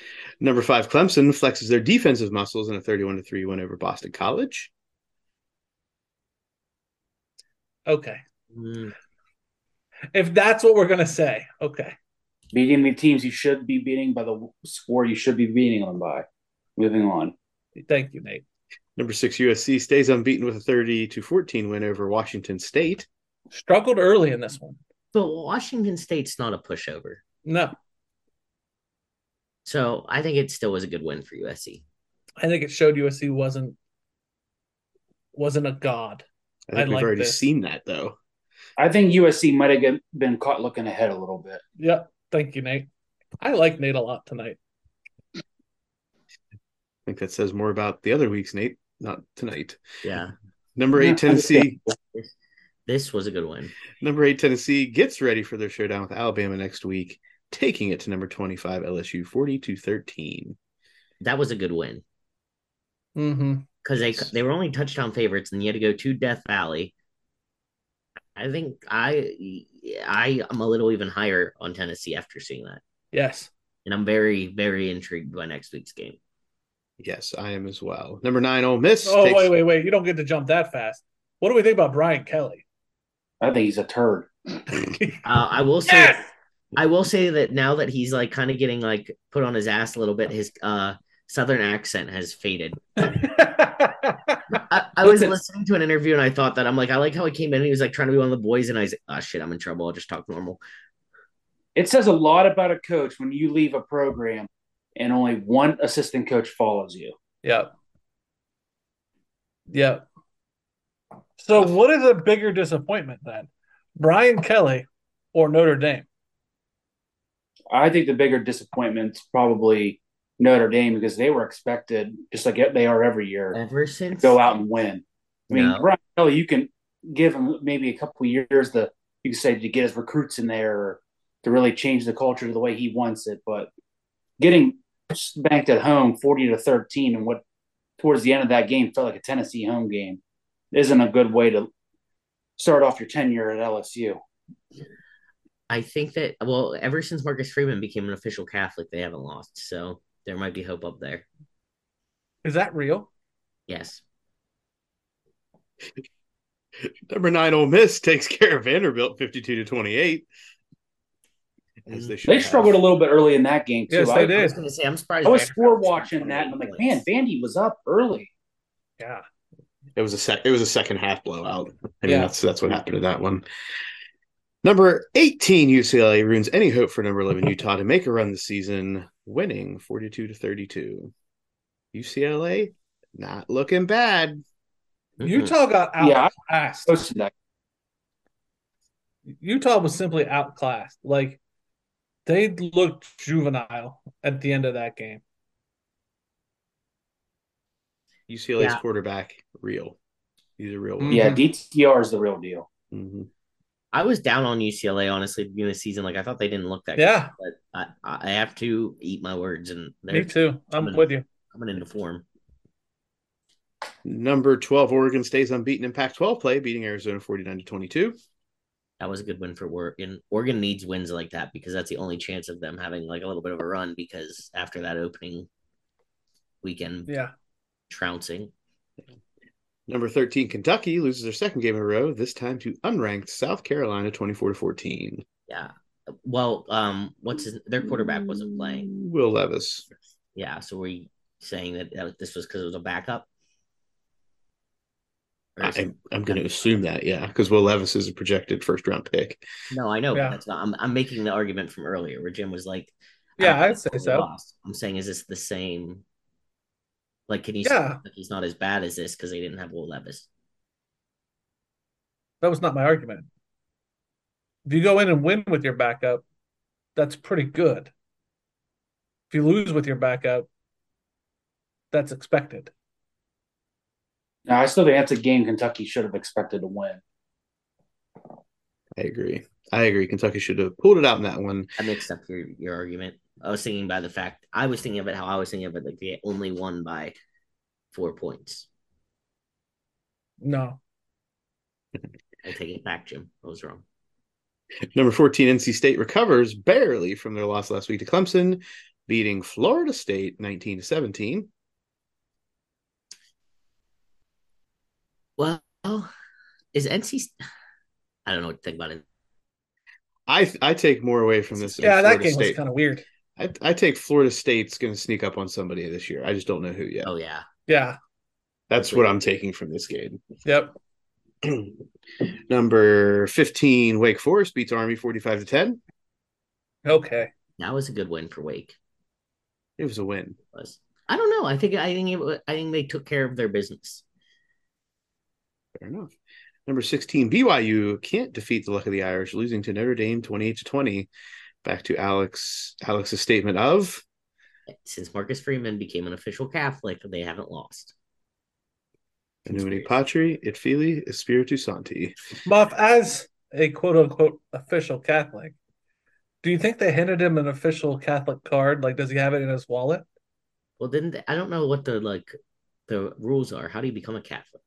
Number five, Clemson flexes their defensive muscles in a 31 to 3 win over Boston College. Okay. Mm, If that's what we're gonna say, okay. Beating the teams you should be beating by the score you should be beating them by. Moving on. Thank you, Nate. Number six, USC stays unbeaten with a 30 to 14 win over Washington State. Struggled early in this one. But Washington State's not a pushover. No, So I think it still was a good win for USC. I think it showed USC wasn't wasn't a god. I think I we've like already this. seen that though. I think USC might have been caught looking ahead a little bit. Yep. Thank you, Nate. I like Nate a lot tonight. I think that says more about the other weeks, Nate, not tonight. Yeah. Number eight, Tennessee. This, was a good win. Number eight, Tennessee gets ready for their showdown with Alabama next week, taking it to number 25, LSU 40 to 13. That was a good win. Mm-hmm. because they they were only touchdown favorites, and you had to go to Death Valley. I think I I am a little even higher on Tennessee after seeing that, Yes. and I'm very very intrigued by next week's game. Yes, I am as well. Number nine, Ole Miss. Oh, takes- wait, wait, wait. You don't get to jump that fast. What do we think about Brian Kelly? I think he's a turd. Uh, I will say I will say that now that he's like kind of getting like put on his ass a little bit, his uh southern accent has faded. I, I was listening to an interview and I thought that I'm like, I like how he came in and he was like trying to be one of the boys, and I was like, oh shit, I'm in trouble. I'll just talk normal. It says a lot about a coach when you leave a program and only one assistant coach follows you. Yep. Yep. So, what is a bigger disappointment then? Brian Kelly or Notre Dame? I think the bigger disappointment's probably Notre Dame because they were expected, just like they are every year, Ever to since go out and win. I mean, No. Brian Kelly, you can give him maybe a couple of years to you can say to get his recruits in there or to really change the culture to the way he wants it, but getting banked at home forty to thirteen and what towards the end of that game felt like a Tennessee home game isn't a good way to start off your tenure at LSU. I think that well, ever since Marcus Freeman became an official Catholic, they haven't lost. So there might be hope up there. Is that real? Yes. Number nine, Ole Miss takes care of Vanderbilt 52 to 28. As they should They have. struggled a little bit early in that game too. Yes, I, they I did. was gonna say I'm surprised. I was Vanderbilt score watching that, and I'm like, man, points. Vandy was up early. Yeah. It was a sec. It was a second half blowout. I mean, Yeah. that's that's what happened in that one. Number eighteen, UCLA ruins any hope for number eleven Utah to make a run this season, winning forty-two to thirty-two. UCLA not looking bad. Mhm. Utah got Yeah, outclassed. posted that. Utah was simply outclassed. Like they looked juvenile at the end of that game. UCLA's Yeah. quarterback, real. He's a real one. Yeah, Mhm. DTR is the real deal. Mhm. I was down on UCLA honestly at the beginning of the season. Like I thought they didn't look that Yeah, good, but I, I have to eat my words, and me they're too. I'm coming- with you. coming into form. Number twelve, Oregon stays unbeaten in Pac-12 play, beating Arizona forty-nine to twenty-two. That was a good win for Oregon. Oregon needs wins like that because that's the only chance of them having like a little bit of a run. Because after that opening weekend Yeah. trouncing, Number thirteen, Kentucky loses their second game in a row. This time to unranked South Carolina, twenty-four to fourteen. yeah. Well, um, what's his? Their quarterback wasn't playing. Will Levis. Yeah. So were you saying that, that this was because it was a backup? Or is I, it- I'm going to assume that, yeah, because Will Levis is a projected first round pick. no, I know, Yeah. but that's not. I'm, I'm making the argument from earlier where Jim was like, Yeah, I'd think say so. lost. I'm saying, is this the same? Like, can you Yeah. say he's not as bad as this because they didn't have Will Levis? That was not my argument. If you go in and win with your backup, that's pretty good. If you lose with your backup, that's expected. Now, I still think that's a game Kentucky should have expected to win. I agree. I agree. Kentucky should have pulled it out in that one. I mixed up your your argument. I was thinking by the fact I was thinking of it how I was thinking of it like they only won by four points. No. I take it back, Jim. I was wrong. Number 14, NC State recovers barely from their loss last week to Clemson, beating Florida State 19 to 17. Well, is NC? I don't know what to think about it. I I take more away from this. Yeah, that Florida game was kind of weird. I, I take Florida State's going to sneak up on somebody this year. I just don't know who yet. Oh yeah, Yeah. That's what I'm taking from this game. Yep. Number 15, Wake Forest beats Army 45 to 10. Okay. that was a good win for Wake. It was a win. Was I don't know. I think I think it, I think they took care of their business. Fair enough. Number 16, BYU can't defeat the luck of the Irish, losing to Notre Dame 28 to 20. Back to Alex Alex's statement of Since Marcus Freeman became an official Catholic, they haven't lost. Anumini Patri, et Fili, Espiritu Santi. Muff, as a quote unquote official Catholic, do you think they handed him an official Catholic card? Like, does he have it in his wallet? Well, didn't they, I don't know what the like the rules are. How do you become a Catholic?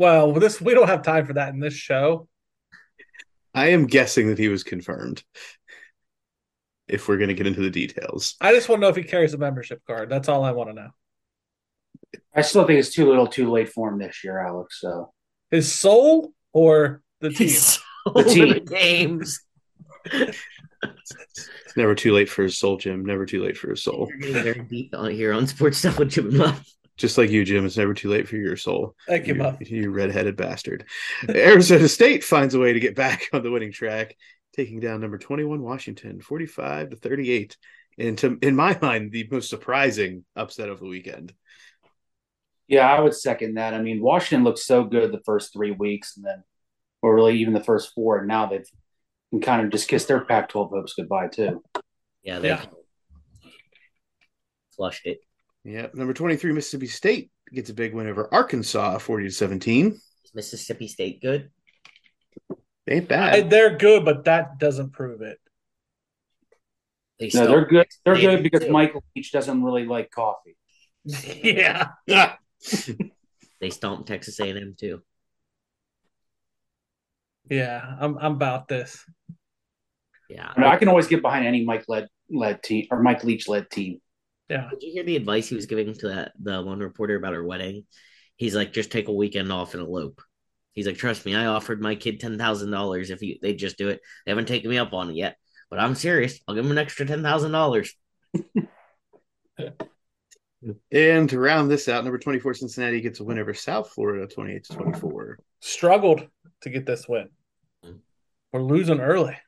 Well, this we don't have time for that in this show. I am guessing that he was confirmed. If we're going to get into the details, I just want to know if he carries a membership card. That's all I want to know. I still think it's too little, too late for him this year, Alex. So His soul or the team? He's so The team. many games. it's never too late for his soul, Jim. Never too late for his soul. You're getting very deep on here on sports stuff with Jim and Muff. Just like you, Jim, it's never too late for your soul. Thank you, Muff. You redheaded bastard. Arizona State finds a way to get back on the winning track, taking down number 21 Washington 45 to 38. And to, in my mind, the most surprising upset of the weekend. yeah, I would second that. I mean, Washington looked so good the first three weeks, and then, or really even the first four, and now they've can kind of just kissed their Pac-12 hopes goodbye too. Yeah, they Yeah. flushed it. Yep. Number 23 Mississippi State gets a big win over Arkansas 40 to 17. Is Mississippi State good? Ain't I- bad. they're good, but that doesn't prove it. They no, they're good. They're They good because too. Michael Leach doesn't really like coffee. yeah. they stomped Texas A&M too. Yeah, I'm I'm about this. Yeah. I, mean, I can always get behind any Mike led led team or Mike Leach led team. Yeah. Did you hear the advice he was giving to that the one reporter about her wedding? He's like, just take a weekend off and elope. He's like, trust me, I offered my kid ten thousand dollars if you they just do it. They haven't taken me up on it yet, but I'm serious. I'll give him an extra ten thousand dollars. And to round this out, number 24 Cincinnati gets a win over South Florida 28 to 24. Struggled to get this win. Mm. We're losing early.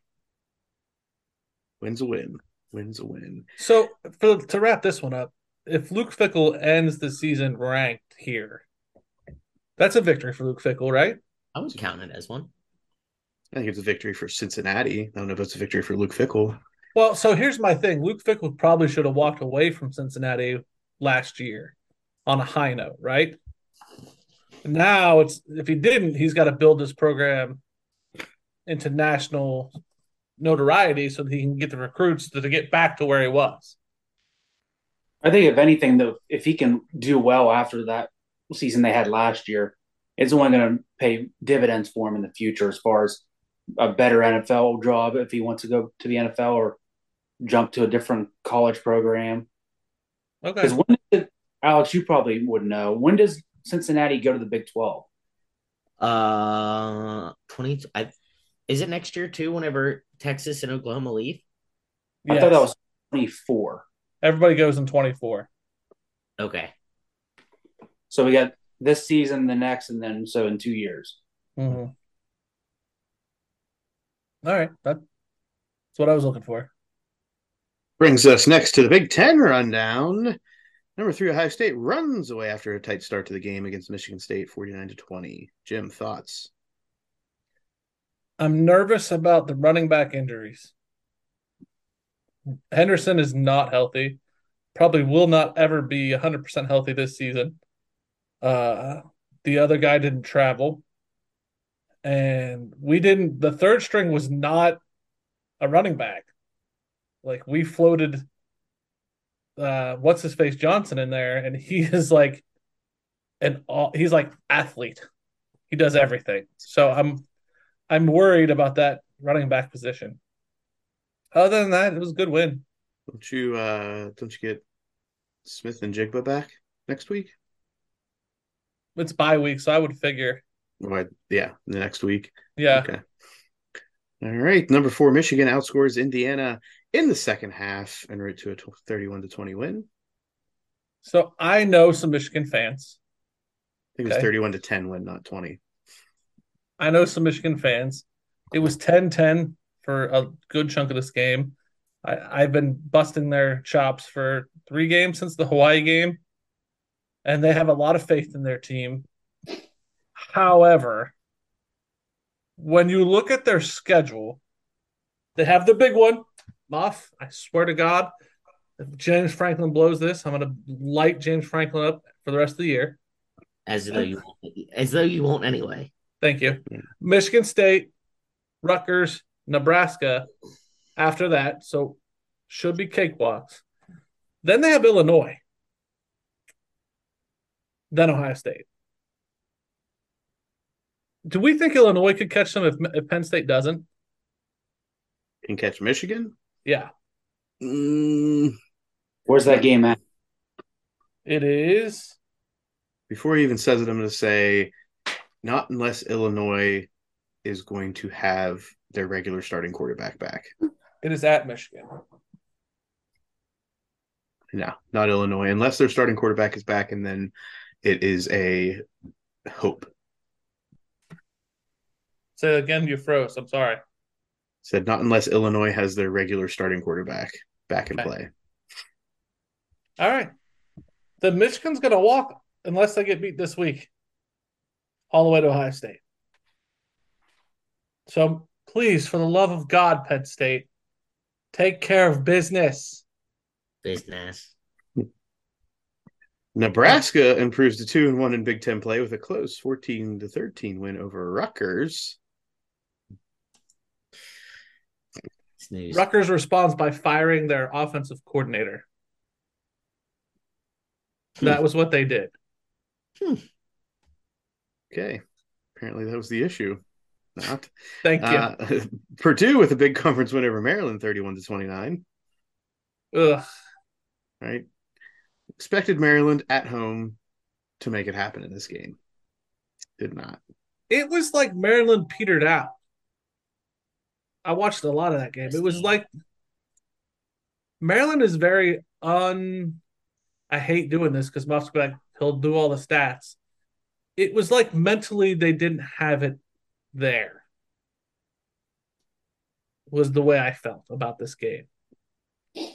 Wins a win. Wins a win. So for to wrap this one up, if Luke Fickell ends the season ranked here, that's a victory for Luke Fickell, right? I would count it as one. I think it's a victory for Cincinnati. I don't know if it's a victory for Luke Fickell. Well, so here's my thing. Luke Fickell probably should have walked away from Cincinnati last year on a high note, right? Now it's if he didn't, he's got to build this program into national notoriety so that he can get the recruits to, to get back to where he was. I think if anything, though, if he can do well after that season they had last year, it's only going to pay dividends for him in the future as far as a better NFL job if he wants to go to the NFL or jump to a different college program. Okay. Because when did, Alex, you probably would know when does Cincinnati go to the Big Twelve? Uh, twenty. I is it next year too? Whenever Texas and Oklahoma leave. I thought that was twenty four. everybody goes in 24. Okay. So we got this season, the next, and then so in two years. Mm-hmm. All right. That, that's what I was looking for. Brings us next to the Big Ten rundown. Number three, Ohio State runs away after a tight start to the game against Michigan State, 49 to 20. Jim, thoughts? I'm nervous about the running back injuries. Henderson is not healthy. Probably will not ever be 100% healthy this season. Uh, the other guy didn't travel. And we didn't, the third string was not a running back. Like we floated, uh, what's his face Johnson in there, and he is like an all, he's like athlete. He does everything. So I'm I'm worried about that running back position. Other than that, it was a good win. Don't you uh don't you get Smith-Njigba back next week? It's bye week, so I would figure. Or, yeah, the next week. Yeah. Okay. All right. Number four, Michigan outscores Indiana in the second half and route to a 31 to 20 win. So I know some Michigan fans. I think it was 31 to 10 win, not 20. I know some Michigan fans. It was 10-10 for a good chunk of this game. I, I've been busting their chops for three games since the Hawaii game, and they have a lot of faith in their team. However, when you look at their schedule, they have the big one. Muff, I swear to God, if James Franklin blows this, I'm going to light James Franklin up for the rest of the year. As though you as though you won't anyway. Thank you. Yeah. Michigan State, Rutgers, Nebraska after that. So should be cakewalks. Then they have Illinois. Then Ohio State. Do we think Illinois could catch them if, if Penn State doesn't? Can catch Michigan. Yeah, Mm, Where's that game at? it is. before he even says it, I'm going to say, not unless Illinois is going to have their regular starting quarterback back. It is at Michigan. No, not Illinois, unless their starting quarterback is back, and then it is a hope. Say again, you froze. I'm sorry. Said not unless Illinois has their regular starting quarterback back in Okay. play. All right. The Michigan's going to walk unless they get beat this week, all the way to Ohio State. So please, for the love of God, Penn State, take care of business. Business. Nebraska improves to two and one in Big Ten play with a close 14 to 13 win over Rutgers. Snooze. Rutgers responds by firing their offensive coordinator. Hmm. That was what they did. Hmm. Okay. Apparently that was the issue. Not. Thank you. Uh, Purdue with a big conference win over Maryland 31 to 29. Ugh. right? Expected Maryland at home to make it happen in this game. Did not. It was like Maryland petered out. I watched a lot of that game. It was like Maryland is very un. I hate doing this because Muff's like he'll do all the stats. It was like mentally they didn't have it there. Was the way I felt about this game. Uh,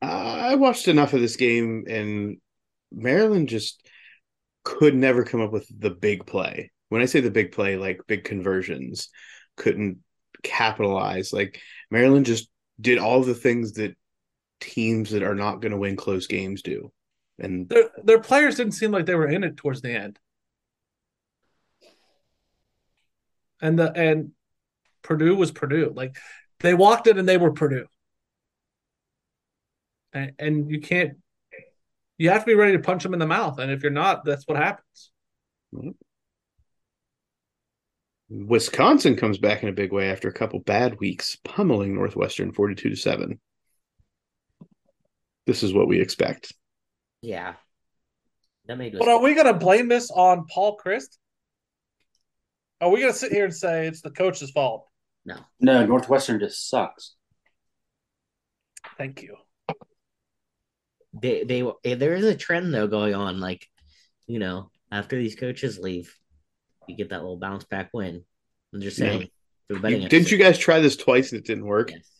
I watched enough of this game, and Maryland just could never come up with the big play. When I say the big play, like big conversions, couldn't capitalize. Like Maryland just did all the things that teams that are not going to win close games do. And Their their players didn't seem like they were in it towards the end. And the and Purdue was Purdue. Like they walked in and they were Purdue. And, and you can't you have to be ready to punch them in the mouth. And if you're not, that's what happens. Wisconsin comes back in a big way after a couple bad weeks, pummeling Northwestern 42 to 7. This is what we expect. Yeah. That made But are we gonna blame this on Paul Chryst? Are we gonna sit here and say it's the coach's fault? no. No, Northwestern just sucks. Thank you. They they eh, there is a trend though going on. Like, you know, after these coaches leave, you get that little bounce back win. I'm just saying. for the You- didn't episode. you guys try this twice and it didn't work? Yes.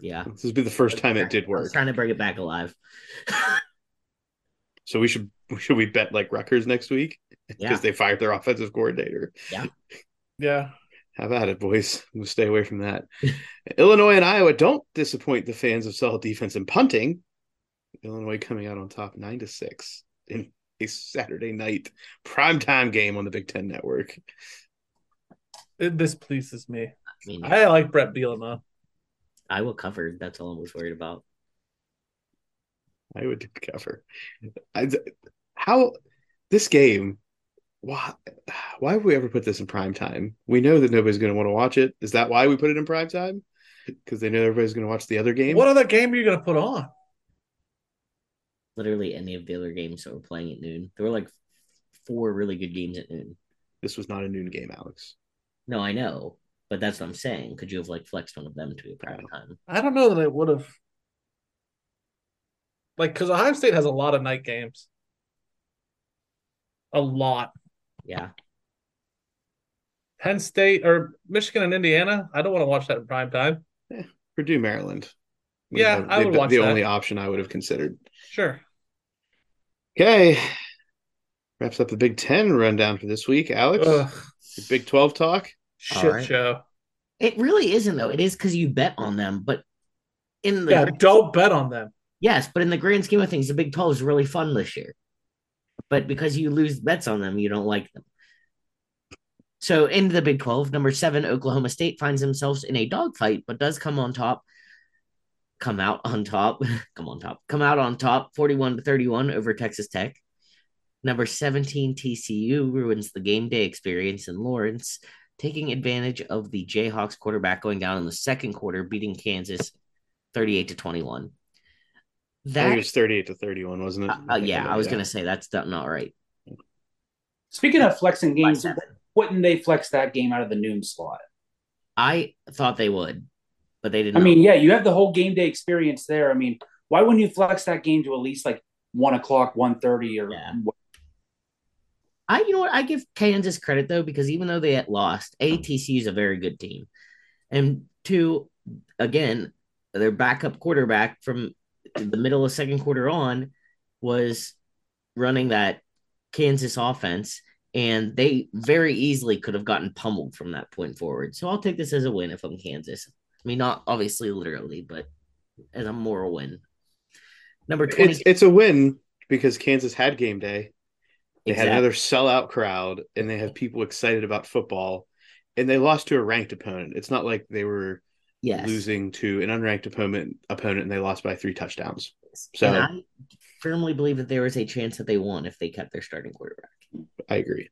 Yeah. This would be the first time it did I was work. trying to bring it back alive. So we should should we bet like Rutgers next week because Yeah. they fired their offensive coordinator? Yeah. Yeah. How about it, boys? We'll stay away from that. Illinois and Iowa don't disappoint the fans of solid defense and punting. Illinois coming out on top nine to six in a Saturday night primetime game on the Big Ten Network. It, this pleases me. I mean, I like Bret Bielema. I will cover. That's all I was worried about. I would cover. I, how this game? Why? Why would we ever put this in prime time? We know that nobody's going to want to watch it. Is that why we put it in prime time? Because they know everybody's going to watch the other game. What other game are you gonna put on? Literally any of the other games that were playing at noon. There were like four really good games at noon. This was not a noon game, Alex. No, I know, but that's what I'm saying. Could you have like flexed one of them to a prime time? I don't know that I would have. Like, because Ohio State has a lot of night games. A lot. Yeah. Penn State or Michigan and Indiana. I don't want to watch that in prime time. Eh, Purdue, Maryland. Yeah, They've I would watch that. the that. only option I would have considered. Sure. Okay. Wraps up the Big Ten rundown for this week. Alex, your Big Twelve talk. shit Alright. show. It really isn't though. It is because you bet on them, but in the Yeah, don't bet on them. Yes, but in the grand scheme of things, the Big Twelve is really fun this year. But because you lose bets on them, you don't like them. So into the Big Twelve, number seven, Oklahoma State finds themselves in a dogfight, but does come on top. Come out on top. come on top. Come out on top, forty-one to thirty-one over Texas Tech. Number 17, TCU ruins the game day experience in Lawrence, taking advantage of the Jayhawks quarterback going down in the second quarter, beating Kansas 38 to 21. I think That it was thirty-eight to thirty-one, wasn't it? uh, uh, yeah, I was gonna say that's not not right. Speaking of flexing games, seven. wouldn't they flex that game out of the noon slot? I thought they would, but they didn't. I not. mean, yeah, you have the whole game day experience there. I mean, why wouldn't you flex that game to at least like one o'clock, one thirty, or Yeah. I you know what I give Kansas credit though because even though they had lost, ATC is a very good team, and two, again, their backup quarterback from the middle of second quarter on was running that Kansas offense, and they very easily could have gotten pummeled from that point forward. So I'll take this as a win if I'm Kansas. I mean, not obviously literally, but as a moral win. Number twenty, It's it's a win because Kansas had game day. They had another sellout crowd, and they have people excited about football. And they lost to a ranked opponent. It's not like they were yes. losing to an unranked opponent opponent and they lost by three touchdowns. So- and I firmly believe that there is a chance that they won if they kept their starting quarterback. I agree.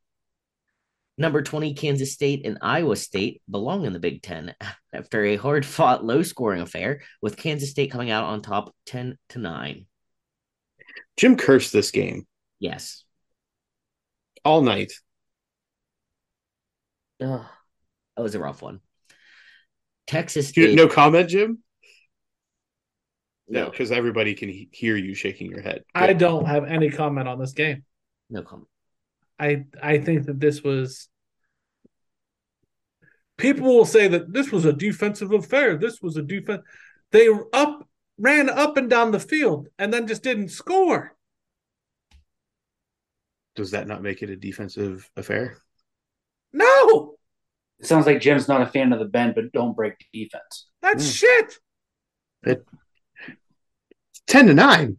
Number 20, Kansas State and Iowa State belong in the Big Ten after a hard fought, low scoring affair, with Kansas State coming out on top 10 to 9. Jim cursed this game Yes. all night. Ugh, that was a rough one. Texas You- State. no comment, Jim? No, no, because everybody can he- hear you shaking your head. I don't have any comment on this game. no comment. I I think that this was. People will say that this was a defensive affair. This was a defense. They up ran up and down the field and then just didn't score. Does that not make it a defensive affair? No, It sounds like Jim's not a fan of the bend, but don't break defense. that's Mm. shit. Ten to nine.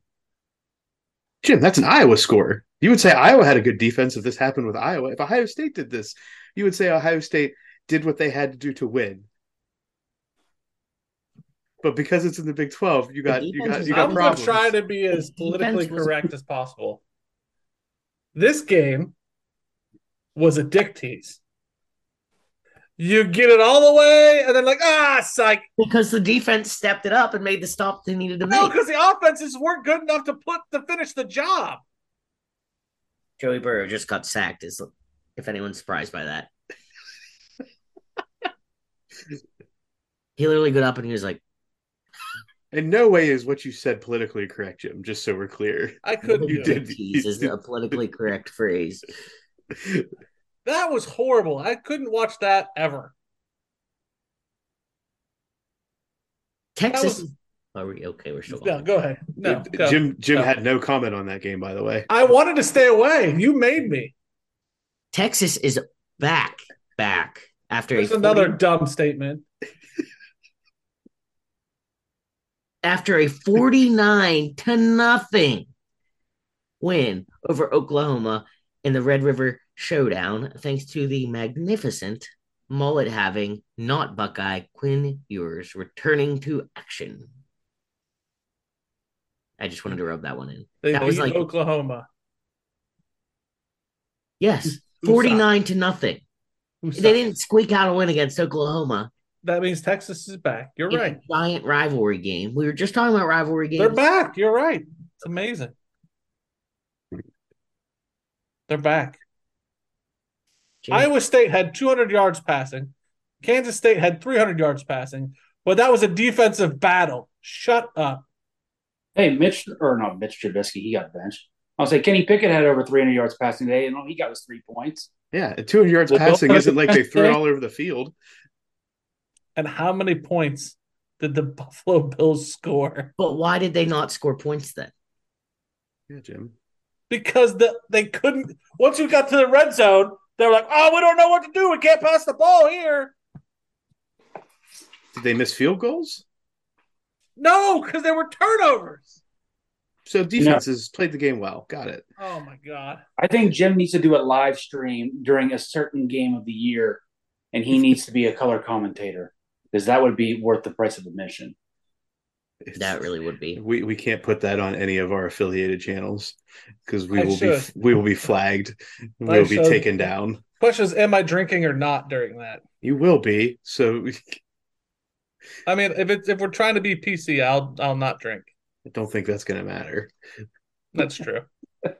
Jim, that's an Iowa score. You would say Iowa had a good defense if this happened with Iowa. If Ohio State did this, you would say Ohio State did what they had to do to win. But because it's in the Big Twelve, you got you got you got I'm going problems. to try to be as politically correct as possible. This game was a dick tease. You get it all the way, and then like ah, psych. Because the defense stepped it up and made the stop they needed to No, make. because the offenses weren't good enough to put to finish the job. Joey Burrow just got sacked, is if anyone's surprised by that. he literally got up and he was like, In no way is what you said politically correct, Jim. Just so we're clear. I couldn't. You did. it. tease is a politically correct phrase. That was horrible. I couldn't watch that ever. Texas. was- Are we okay? We're still No, going. go ahead. No, go. Jim Jim No. had no comment on that game, by the way. I wanted to stay away. You made me. Texas is back, back after There's a another dumb statement. after a 49 to nothing win over Oklahoma in the Red River Showdown, thanks to the magnificent mullet having, not Buckeye, Quinn Ewers returning to action. I just wanted to rub that one in. They That was like- Oklahoma. Yes, 49 to nothing. They didn't squeak out a win against Oklahoma. That means Texas is back. You're a right. giant rivalry game. We were just talking about rivalry games. They're back. You're right. It's amazing. They're back. Jim, Iowa State had 200 yards passing. Kansas State had 300 yards passing, but that was a defensive battle. Shut up. Hey, Mitch or not Mitch Trubisky, he got benched. I'll say Kenny Pickett had over 300 yards passing today, and all he got was three points. Yeah, and 200 yards Well, passing isn't like they threw it all over the field. And how many points did the Buffalo Bills score? but why did they not score points then? Yeah, Jim. because the, they couldn't. Once you got to the red zone, they were like, "Oh, we don't know what to do. We can't pass the ball here." Did they miss field goals? No, because there were turnovers. So defenses played the game well. Got it. Oh my god! I think Jim needs to do a live stream during a certain game of the year, and he needs to be a color commentator because that would be worth the price of admission. It's- That really would be. we we can't put that on any of our affiliated channels because we I will be we will be flagged. we will be should. taken down. Question is, am I drinking or not during that? You will be. So I mean, if it's if we're trying to be PC, I'll I'll not drink. I don't think that's going to matter. That's true.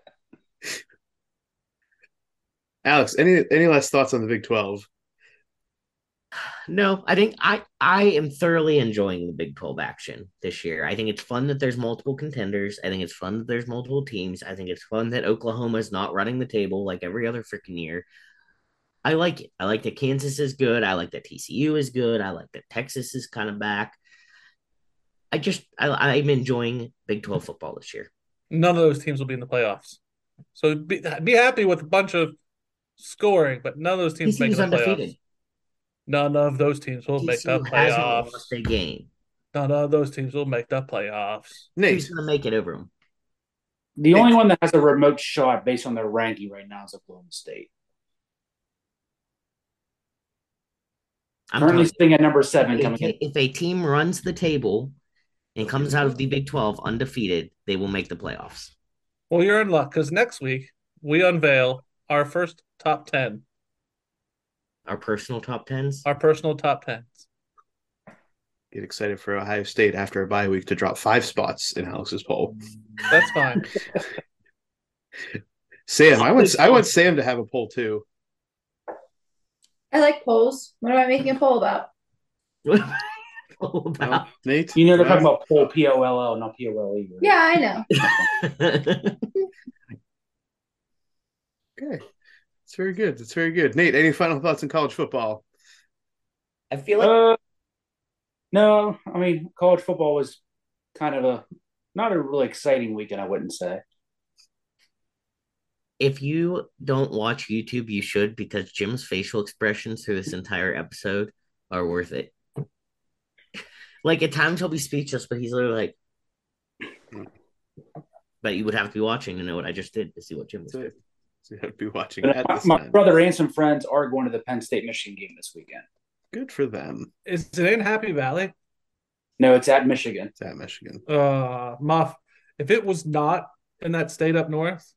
Alex, any any last thoughts on the Big Twelve? No, I think I I am thoroughly enjoying the Big 12 action this year. I think it's fun that there's multiple contenders. I think it's fun that there's multiple teams. I think it's fun that Oklahoma is not running the table like every other freaking year. I like it. I like that Kansas is good. I like that TCU is good. I like that Texas is kind of back. I just I, I'm enjoying Big 12 football this year. None of those teams will be in the playoffs. So be, be happy with a bunch of scoring, but none of those teams make TCU's the playoffs. Undefeated. None of those teams will make the TCU hasn't playoffs. lost a game. None of those teams will make the playoffs. Who's going to make it over them? The only one that has a remote shot based on their ranking right now is Oklahoma State. I'm Currently telling sitting at number seven you, coming if, in. if a team runs the table and comes out of the Big 12 undefeated, they will make the playoffs. Well, you're in luck because next week we unveil our first top 10, Our personal top tens. our personal top 10s. get excited for Ohio State after a bye week to drop five spots in Alex's poll. That's fine. Sam, I want I want Sam to have a poll too. I like polls. What am I making a poll about? All No, about- Nate, You know they're talking about poll P O L L, not P O L E. Yeah, I know. Okay, it's very good. It's very good. Nate, any final thoughts on college football? I feel like Uh, no, I mean college football was kind of a not a really exciting weekend. I wouldn't say. if you don't watch YouTube, you should because Jim's facial expressions through this entire episode are worth it. Like at times he'll be speechless, but he's literally like, but you would have to be watching to know what I just did to see what Jim was So, doing. So you have to be watching But at my, this my time. brother and some friends are going to the Penn State Michigan game this weekend. Good for them. Is it in Happy Valley? No, it's at Michigan. It's at Michigan. Uh, Muff, if it was not in that state up north,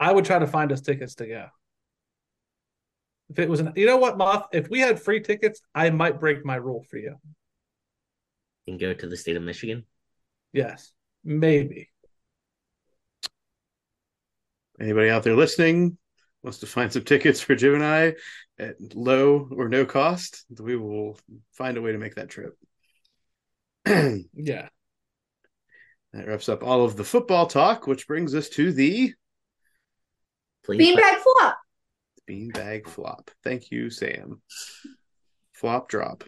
I would try to find us tickets to go. If it was, an, you know what, Muff? If we had free tickets, I might break my rule for you. And go to the state of Michigan. Yes, maybe. Anybody out there listening wants to find some tickets for Jim and I at low or no cost? We will find a way to make that trip. Yeah. That wraps up all of the football talk, which brings us to the Please Beanbag flop. beanbag flop. Thank you, Sam. Flop drop.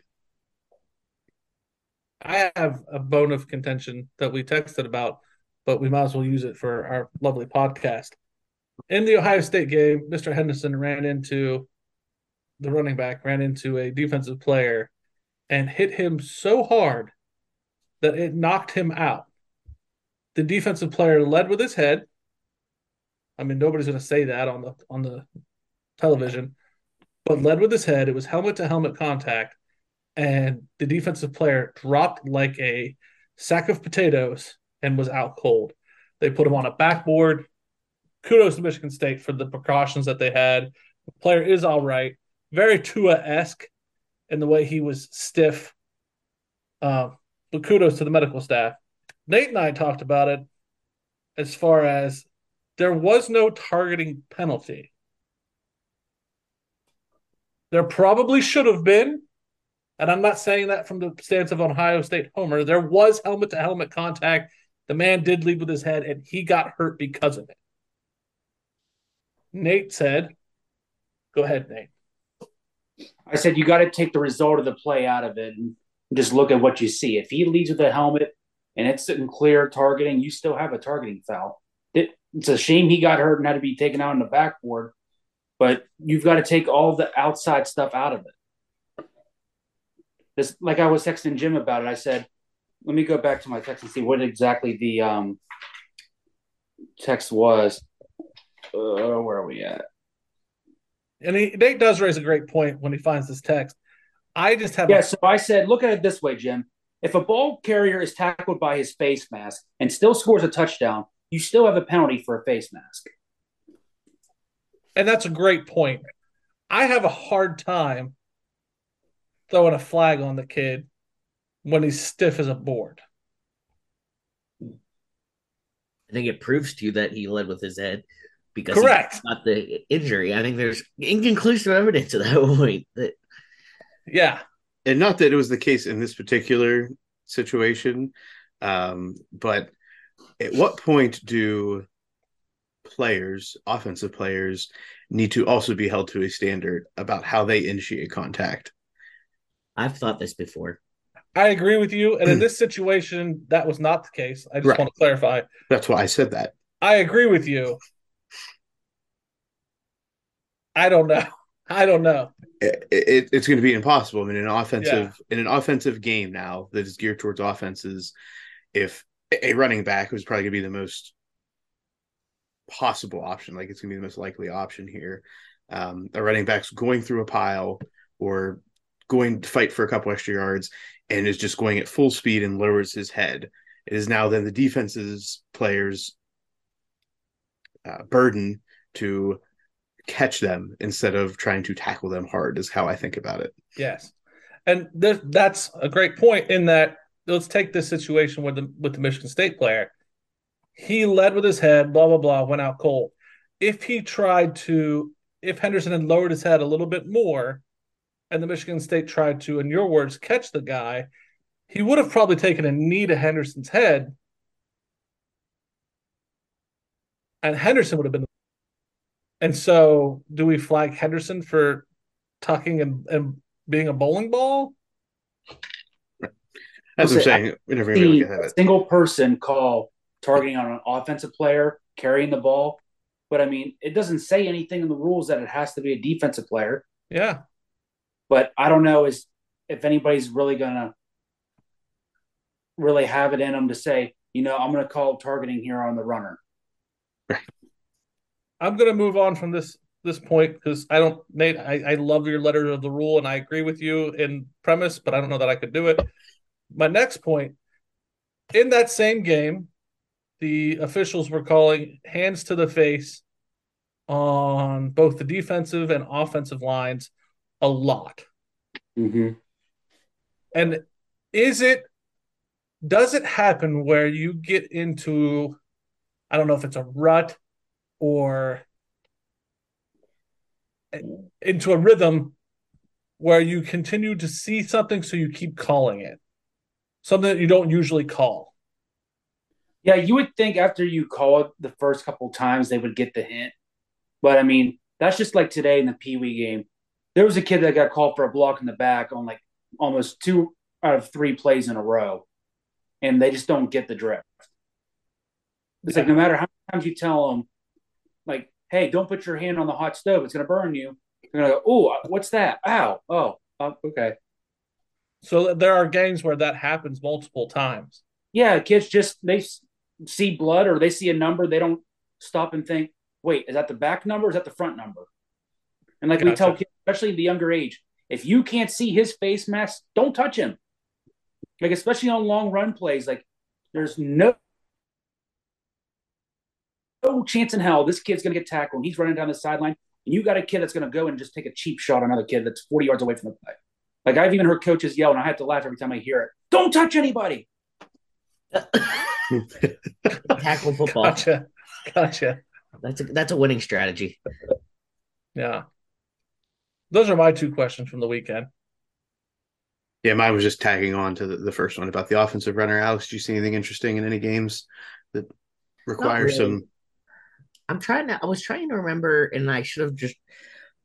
I have a bone of contention that we texted about, but we might as well use it for our lovely podcast. In the Ohio State game, Mr. Henderson ran into the running back, ran into a defensive player and hit him so hard that it knocked him out. The defensive player led with his head. I mean, nobody's going to say that on the on the television, but led with his head. It was helmet to helmet contact and the defensive player dropped like a sack of potatoes and was out cold. They put him on a backboard. Kudos to Michigan State for the precautions that they had. The player is all right, very Tua esque in the way he was stiff. Um, but kudos to the medical staff. Nate and I talked about it as far as there was no targeting penalty. There probably should have been, and I'm not saying that from the stance of Ohio State Homer. There was helmet to helmet contact. The man did lead with his head, and he got hurt because of it. Nate said, Go ahead, Nate. I said you got to take the result of the play out of it and just look at what you see. If he leads with a helmet and it's in clear targeting, you still have a targeting foul. it, it's a shame he got hurt and had to be taken out in the backboard, but you've got to take all the outside stuff out of it. This, like I was texting Jim about it, I said, let me go back to my text and see what exactly the um, text was. Uh, where are we at? And he, Nate does raise a great point when he finds this text. I just have Yeah, a, so I said, look at it this way, Jim. If a ball carrier is tackled by his face mask and still scores a touchdown, you still have a penalty for a face mask. and that's a great point. I have a hard time throwing a flag on the kid when he's stiff as a board. I think it proves to you that he led with his head because he Correct. got the injury. I think there's inconclusive evidence at that point that Yeah. and not that it was the case in this particular situation, um, but at what point do players, offensive players, need to also be held to a standard about how they initiate contact? I've thought this before. I agree with you. And in this situation, that was not the case. I just Right. want to clarify. That's why I said that. I agree with you. I don't know. I don't know. It, it, it's going to be impossible. I mean, in an offensive in an offensive game now that is geared towards offenses, if a running back was probably going to be the most possible option, like it's going to be the most likely option here. Um, a running back's going through a pile or going to fight for a couple extra yards and is just going at full speed and lowers his head. It is now then the defense's players' uh, burden to catch them instead of trying to tackle them hard is how I think about it. Yes. And th- that's a great point in that let's take this situation with the with the Michigan State player. He led with his head, blah blah blah, went out cold. If he tried to if Henderson had lowered his head a little bit more and the Michigan State tried to, in your words, catch the guy, he would have probably taken a knee to Henderson's head. And Henderson would have been and so do we flag Henderson for tucking and, and being a bowling ball? As I'm Listen, saying, we're never going to look at a it. single person call targeting on an offensive player carrying the ball, but I mean, it doesn't say anything in the rules that it has to be a defensive player. Yeah. But I don't know is if anybody's really gonna really have it in them to say, you know, I'm gonna call targeting here on the runner. I'm gonna move on from this this point because I don't Nate, I, I love your letter of the rule and I agree with you in premise, but I don't know that I could do it. My next point, in that same game, the officials were calling hands to the face on both the defensive and offensive lines a lot. Mm-hmm. And is it does it happen where you get into I don't know if it's a rut or into a rhythm where you continue to see something so you keep calling it. Something that you don't usually call. Yeah, you would think after you call it the first couple times they would get the hint. But I mean, that's just like today in the Pee Wee game. There was a kid that got called for a block in the back on like almost two out of three plays in a row. And they just don't get the drift. It's like no matter how many times you tell them, like, hey, don't put your hand on the hot stove, it's gonna burn you. They're gonna go, oh, what's that? Ow. Oh, oh, okay. So there are games where that happens multiple times. Yeah, kids just they see blood or they see a number, they don't stop and think, wait, is that the back number? Or is that the front number? And like we tell kids, especially the younger age, if you can't see his face mask, don't touch him. Like especially on long run plays, like there's no no chance in hell this kid's gonna get tackled and he's running down the sideline, and you got a kid that's gonna go and just take a cheap shot on another kid that's 40 yards away from the play. Like I've even heard coaches yell, and I have to laugh every time I hear it. Don't touch anybody. Tackle football. Gotcha. Gotcha. That's a that's a winning strategy. Yeah. Those are my two questions from the weekend. Yeah, mine was just tagging on to the, the first one about the offensive runner. Alex, do you see anything interesting in any games that require really. some? I'm trying to I was trying to remember and I should have just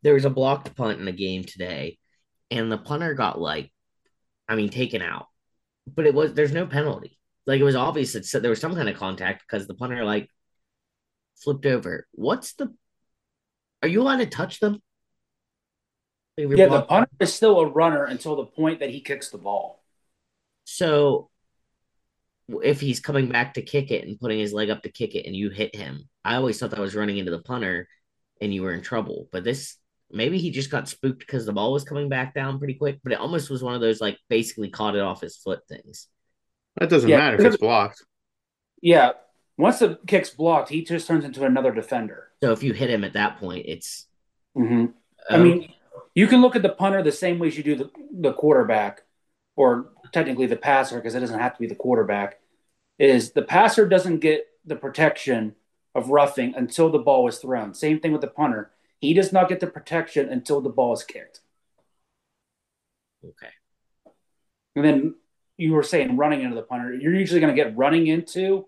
there was a blocked punt in the game today and the punter got like I mean taken out. But it was there's no penalty. Like it was obvious that there was some kind of contact because the punter like flipped over. What's the? Are you allowed to touch them? Like, Yeah, the punter is still a runner until the point that he kicks the ball. So if he's coming back to kick it and putting his leg up to kick it and you hit him, I always thought that was running into the punter and you were in trouble. But this maybe he just got spooked because the ball was coming back down pretty quick, but it almost was one of those like basically caught it off his foot things. That doesn't Yeah. matter if it's blocked. Yeah, once the kick's blocked, he just turns into another defender. So if you hit him at that point, it's hmm I um, mean, you can look at the punter the same way as you do the, the quarterback, or technically the passer, because it doesn't have to be the quarterback. Is the passer doesn't get the protection of roughing until the ball is thrown. Same thing with the punter. He does not get the protection until the ball is kicked. okay. And then you were saying running into the punter. You're usually going to get running into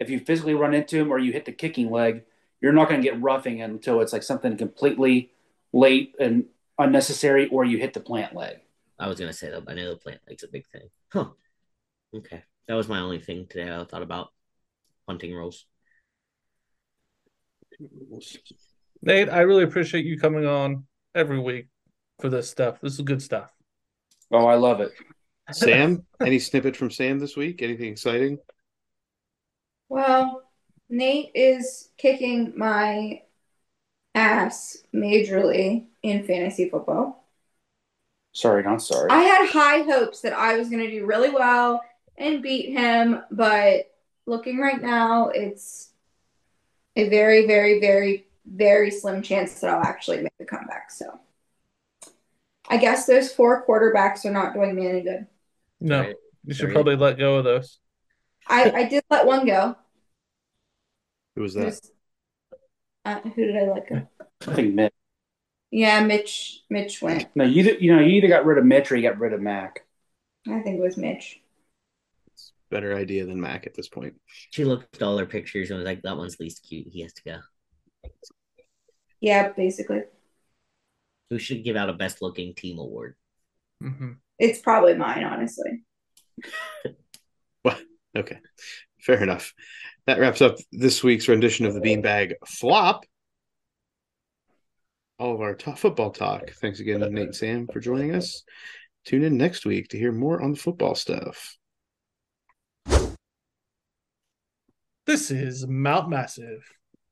if you physically run into him or you hit the kicking leg. You're not going to get roughing until it's like something completely late and unnecessary, or you hit the plant leg. I was gonna say that, but I know the plant leg's a big thing. Huh. Okay. That was my only thing today I thought about punting rules. Nate, I really appreciate you coming on every week for this stuff. This is good stuff. Oh, I love it. Sam, any snippet from Sam this week? Anything exciting? Well, Nate is kicking my ass majorly in fantasy football. Sorry, not sorry. I had high hopes that I was going to do really well and beat him, but looking right now, it's a very, very, very, very slim chance that I'll actually make a comeback. So I guess those four quarterbacks are not doing me any good. No, Right. you should Right. probably let go of those. I, I did let one go. Who was that? Who's- Uh, who did I let go? I think Mitch. Yeah, Mitch. Mitch went. No, you you know you either got rid of Mitch or you got rid of Mac. I think it was Mitch. Better idea than Mac at this point. She looked at all her pictures and was like, that one's least cute. He has to go. Yeah, basically. We should give out a best looking team award. Mm-hmm. It's probably mine, honestly. what? Okay, fair enough. That wraps up this week's rendition of the Beanbag Flop. All of our top football talk. Thanks again, Nate and Sam, for joining us. Tune in next week to hear more on the football stuff. This is Mount Massive.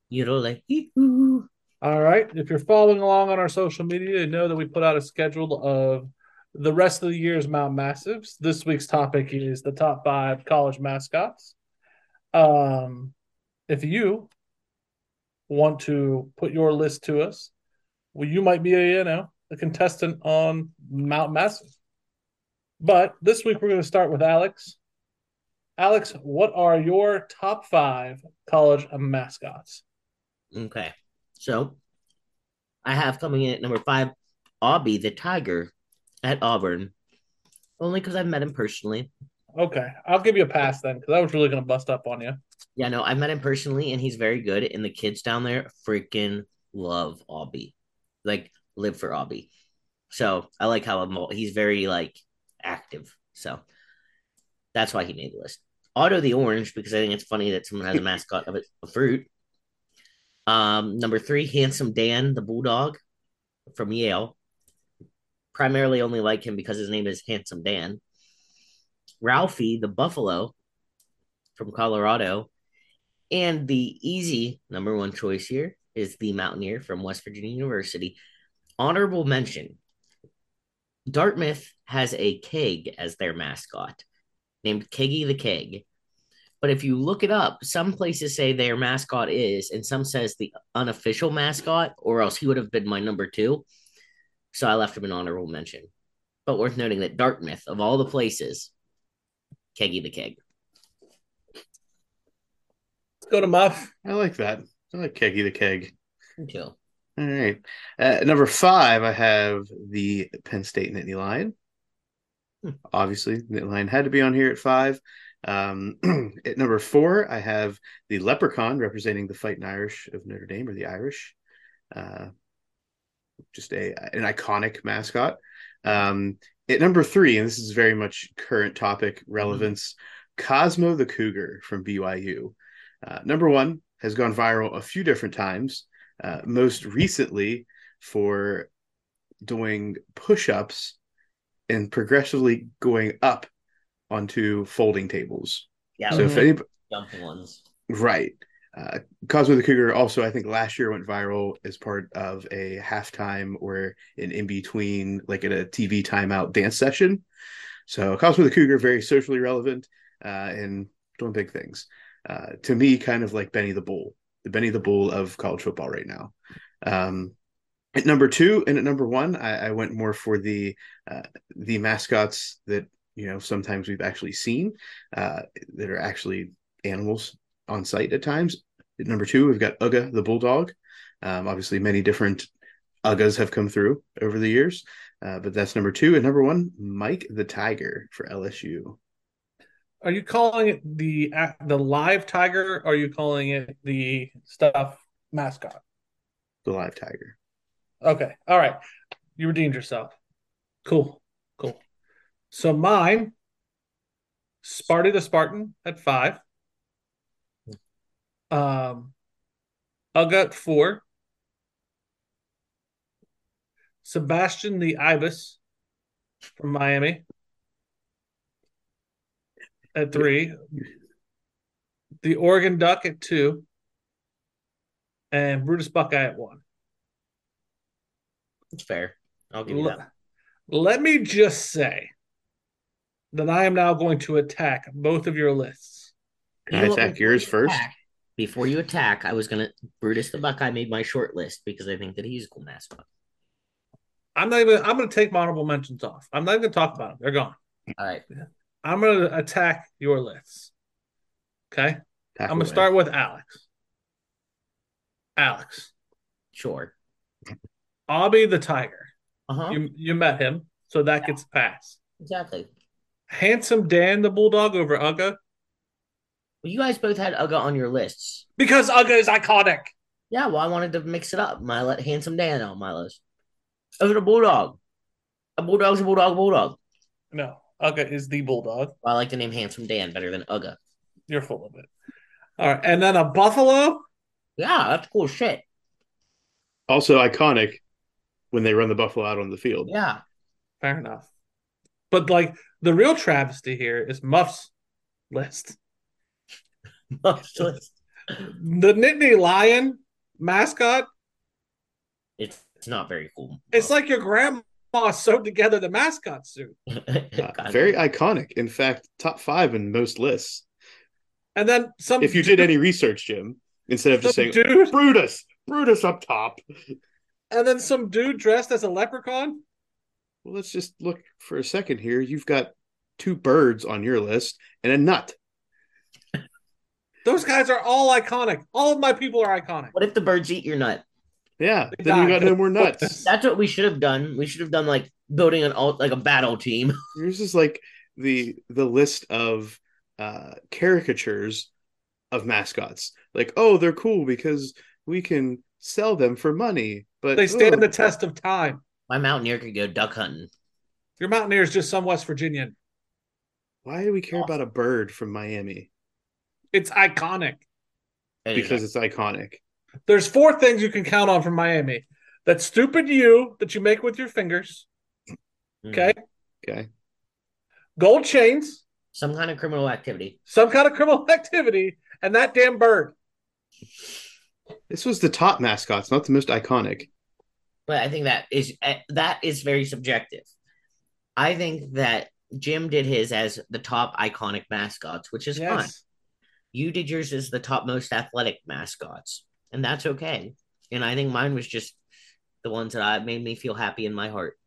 You know, like, "Hee-hoo." All right. If you're following along on our social media, you know that we put out a schedule of the rest of the year's Mount Massives. This week's topic is the top five college mascots. Um, if you want to put your list to us, well, you might be a you know a contestant on Mount Massive. But this week we're going to start with Alex. Alex, what are your top five college mascots? Okay. So I have coming in at number five, Aubie the Tiger at Auburn. Only because I've met him personally. Okay, I'll give you a pass then, because I was really going to bust up on you. Yeah, no, I've met him personally and he's very good. And the kids down there freaking love Aubie. Like, live for Aubie. So I like how I'm, he's very like active. So that's why he made the list. Otto the Orange, because I think it's funny that someone has a mascot of a, fruit. Um, number three, Handsome Dan, the Bulldog from Yale. Primarily only like him because his name is Handsome Dan. Ralphie, the Buffalo from Colorado. And the easy number one choice here is the Mountaineer from West Virginia University. Honorable mention Dartmouth has a keg as their mascot named Keggy the Keg. But if you look it up, some places say their mascot is, and some says the unofficial mascot, or else he would have been my number two. So I left him an honorable mention. But worth noting that Dartmouth, of all the places, Keggy the Keg. Let's go to Muff. I like that. I like Keggy the Keg. Me too. All right. Uh, number five, I have the Penn State Nittany Lion. Hmm. Obviously, Nittany Lion had to be on here at five. Um, at number four, I have the Leprechaun representing the Fighting Irish of Notre Dame or the Irish. Uh, just a an iconic mascot. Um, at number three, and this is very much current topic relevance, Cosmo the Cougar from BYU. Uh, number one, has gone viral a few different times. Uh, most recently for doing push-ups and progressively going up onto folding tables. Yeah, So if any, jumping ones. right, uh, Cosmo the Cougar also I think last year went viral as part of a halftime or an in between like at a TV timeout dance session. So Cosmo the Cougar very socially relevant uh, and doing big things. Uh, to me, kind of like Benny the Bull, the Benny the Bull of college football right now. Um, at number two and at number one, I, I went more for the uh, the mascots that you know sometimes we've actually seen uh, that are actually animals on site at times. At number two, we've got Uga the bulldog. Um, obviously, many different Ugas have come through over the years, uh, but that's number two. And number one, Mike the tiger for LSU. Are you calling it the the live tiger? Or are you calling it the stuff mascot? The live tiger. Okay. All right. You redeemed yourself. Cool. Cool. So mine, Sparty the Spartan at five. Um, Uga at four. Sebastian the Ibis from Miami at three. The Oregon Duck at two. And Brutus Buckeye at one. That's fair. I'll give you Let, that. let me just say that I am now going to attack both of your lists. Can I attack yours you first? attack- Before you attack, I was gonna Brutus the Buckeye made my short list because I think that he's a cool mascot. I'm not even. I'm going to take my honorable mentions off. I'm not even going to talk about them. They're gone. All right. I'm going to attack your lists. Okay. Attack I'm going to start with Alex. Alex, Sure. Abby the Tiger. Uh-huh. You you met him, so that gets passed. Exactly. Handsome Dan the Bulldog over Uga Well, you guys both had Uga on your lists. because Uga is iconic. Yeah, well, I wanted to mix it up. My let handsome Dan on my list. Over the bulldog. A bulldog's a bulldog, bulldog. No, Uga is the Bulldog. Well, I like the name Handsome Dan better than Uga. You're full of it. All right, and then a Buffalo. Yeah, that's cool shit. Also iconic when they run the buffalo out on the field. Yeah. Fair enough. But like the real travesty here is Muff's list. Muff's list. The Nittany Lion mascot. it's not very cool. It's like your grandma sewed together the mascot suit. Uh, very iconic. In fact, top five in most lists. And then some If you did any research, Jim, instead of just saying dude Brutus, Brutus up top. and then some dude dressed as a leprechaun. Well, let's just look for a second here. You've got two birds on your list and a nut. Those guys are all iconic. All of my people are iconic. What if the birds eat your nut? Yeah, They then you got died. no more nuts. That's what we should have done. We should have done like building an alt like a battle team. Yours is like the the list of uh caricatures of mascots. Like, oh, they're cool because we can sell them for money. But They stand oh, the test of time. My mountaineer could go duck hunting. Your Mountaineer is just some West Virginian. Why do we care about a bird from Miami? It's iconic. Because it's iconic. There's four things you can count on from Miami. That stupid U that you make with your fingers. Mm. Okay. Okay. Gold chains, some kind of criminal activity. some kind of criminal activity, and that damn bird. This was the top mascots, not the most iconic. But I think that is eh, that is very subjective. I think that Jim did his as the top iconic mascots, which is fine. You did yours as the top most athletic mascots, and that's okay. And I think mine was just the ones that I made me feel happy in my heart.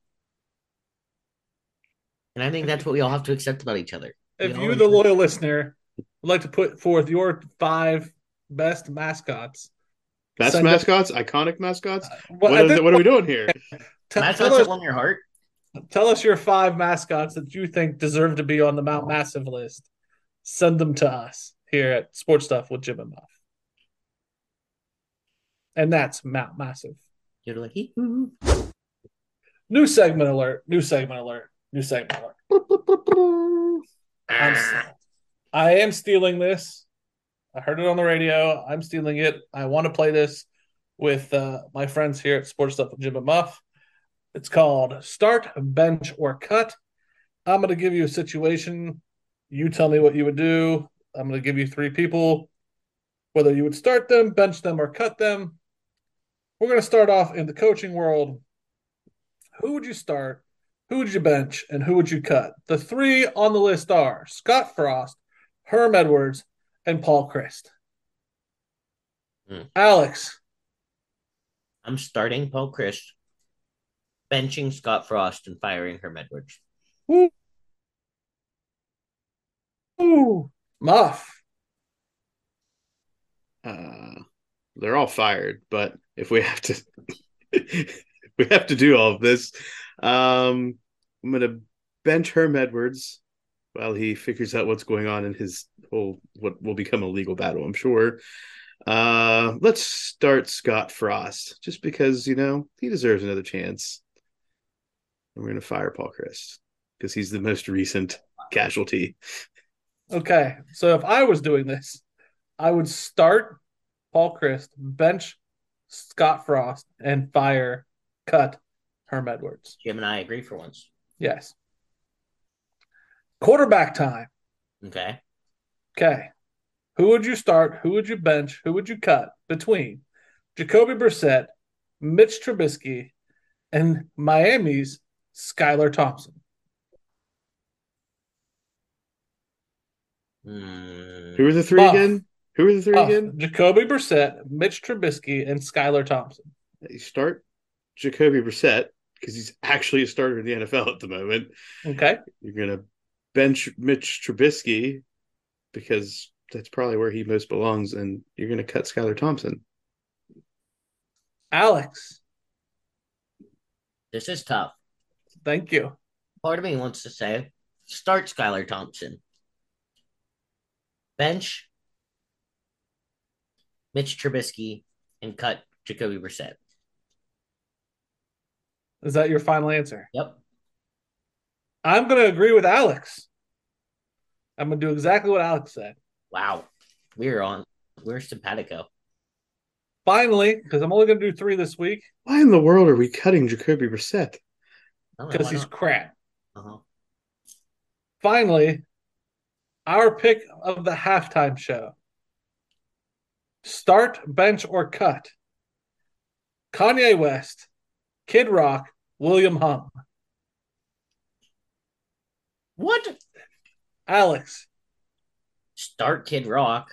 And I think that's what we all have to accept about each other. If you, all the enjoy- loyal listener, would like to put forth your five best mascots, Best Send it- mascots, iconic mascots. Uh, well, What at is this it, what are we doing here? t- mascots tell, that us, warm your heart. tell us your five mascots that you think deserve to be on the Mount Massive list. Send them to us here at Sports Stuff with Jim and Muff. And that's Mount Massive. You're like, New segment alert. New segment alert. New segment alert. I'm, I am stealing this I heard it on the radio. I'm stealing it. I want to play this with uh, my friends here at Sports Stuff with Jim and Muff. It's called Start, Bench, or Cut. I'm going to give you a situation. You tell me what you would do. I'm going to give you three people, whether you would start them, bench them, or cut them. We're going to start off in the coaching world. Who would you start? Who would you bench? And who would you cut? The three on the list are Scott Frost, Herm Edwards, and Paul Chryst. Hmm. Alex, I'm starting Paul Chryst, benching Scott Frost, and firing Herm Edwards. Ooh. Ooh. Muff. Uh, they're all fired, but if we have to, we have to do all of this. Um, I'm gonna bench Herm Edwards while he figures out what's going on in his whole what will become a legal battle. I'm sure. Uh, let's start Scott Frost just because you know he deserves another chance. And we're gonna fire Paul Chryst because he's the most recent casualty. Okay, so if I was doing this, I would start Paul Chryst, bench Scott Frost, and fire, cut Herm Edwards. Jim and I agree for once. Yes. Quarterback time. Okay. Okay. Who would you start? Who would you bench? Who would you cut between Jacoby Brissett, Mitch Trubisky, and Miami's Skylar Thompson? Hmm. Who are the three Buff. again? Who are the three Oh, again? Jacoby Brissett, Mitch Trubisky, and Skylar Thompson. You start Jacoby Brissett because he's actually a starter in the NFL at the moment. Okay. You're gonna bench Mitch Trubisky because that's probably where he most belongs, and you're gonna cut Skylar Thompson. Alex, This is tough. thank you. Part of me wants to say start Skylar Thompson. Bench Mitch Trubisky and cut Jacoby Brissett. Is that your final answer? Yep. I'm going to agree with Alex. I'm going to do exactly what Alex said. Wow. We're on. We're simpatico. Finally, because I'm only going to do three this week Why in the world are we cutting Jacoby Brissett? I don't know, because he's crap. Uh-huh. Finally, our pick of the halftime show start, bench, or cut Kanye West, Kid Rock, William Hung. What? Alex, Start Kid Rock.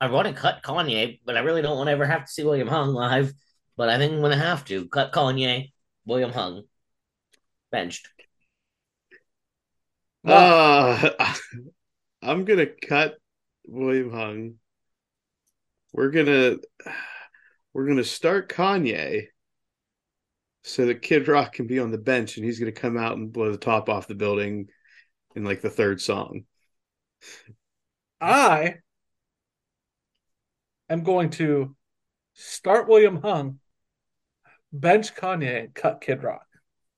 I want to cut Kanye, but I really don't want to ever have to see William Hung live. But I think I'm going to have to cut Kanye, William Hung, benched. Uh, I'm gonna cut William Hung. We're gonna we're gonna start Kanye so that Kid Rock can be on the bench and he's gonna come out and blow the top off the building in like the third song. I am going to start William Hung, bench Kanye, and cut Kid Rock.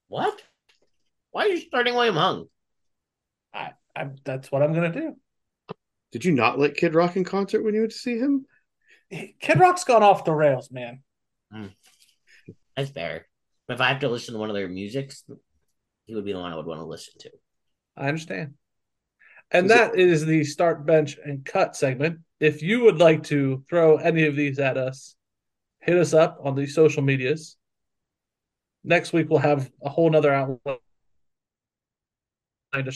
What? Why are you starting William Hung? I, I that's what I'm going to do. Did you not like Kid Rock in concert when you went to see him? Kid Rock's gone off the rails, man. Hmm. That's fair. But if I have to listen to one of their musics, he would be the one I would want to listen to. I understand. And Is it- that is the start, bench, and cut segment. If you would like to throw any of these at us, hit us up on the social medias. Next week we'll have a whole nother outline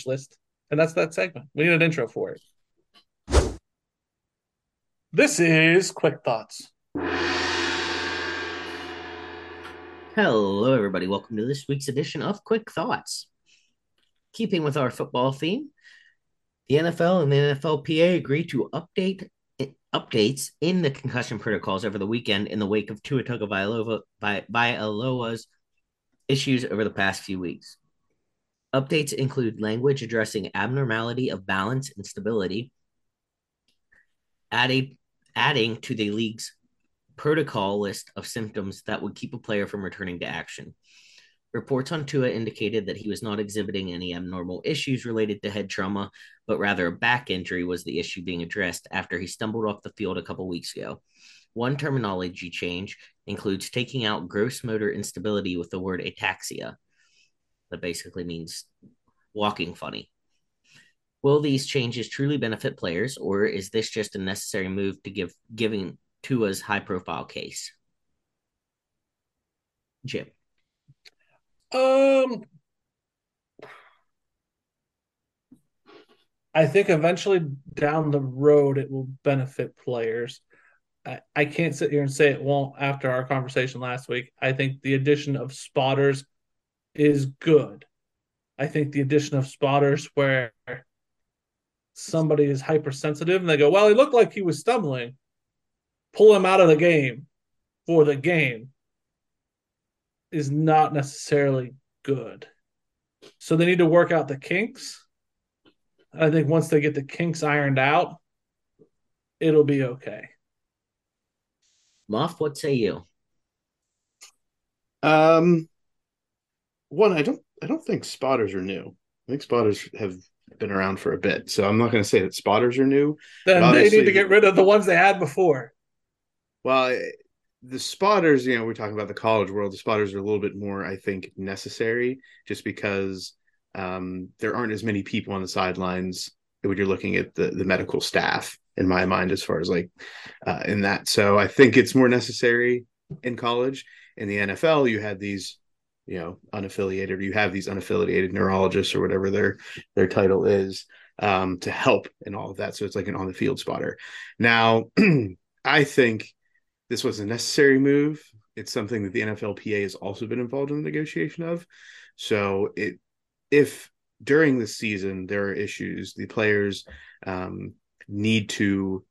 list. And that's that segment. We need an intro for it. This is Quick Thoughts. Hello, everybody. Welcome to this week's edition of Quick Thoughts. Keeping with our football theme, the NFL and the NFLPA agreed to update updates in the concussion protocols over the weekend in the wake of Tua Tagovailoa Vailoa's issues over the past few weeks. Updates include language addressing abnormality of balance and stability, adding adding to the league's protocol list of symptoms that would keep a player from returning to action. Reports on Tua indicated that he was not exhibiting any abnormal issues related to head trauma, but rather a back injury was the issue being addressed after he stumbled off the field a couple weeks ago. One terminology change includes taking out gross motor instability with the word ataxia. That basically means walking funny. Will these changes truly benefit players, or is this just a necessary move to give giving Tua's high profile case? Jim. Um, I think eventually down the road it will benefit players. I, I can't sit here and say it won't after our conversation last week. I think the addition of spotters is good. I think the addition of spotters where somebody is hypersensitive and they go, Well, he looked like he was stumbling, pull him out of the game for the game is not necessarily good. So they need to work out the kinks. I think once they get the kinks ironed out, it'll be okay. Muff, what say you? Um, one, I don't, I don't think spotters are new. I think spotters have been around for a bit, so I'm not going to say that spotters are new. Then they need to get rid of the ones they had before. Well, the spotters, you know, we're talking about the college world. The spotters are a little bit more, I think, necessary just because um, there aren't as many people on the sidelines when you're looking at the the medical staff. In my mind, as far as like uh, in that, so I think it's more necessary in college. In the NFL, you had these, you know, unaffiliated. or You have these unaffiliated neurologists or whatever their their title is um, to help in all of that. So it's like an on the field spotter. Now, I think this was a necessary move. It's something that the NFLPA has also been involved in the negotiation of. So it if during the season there are issues, the players um, need to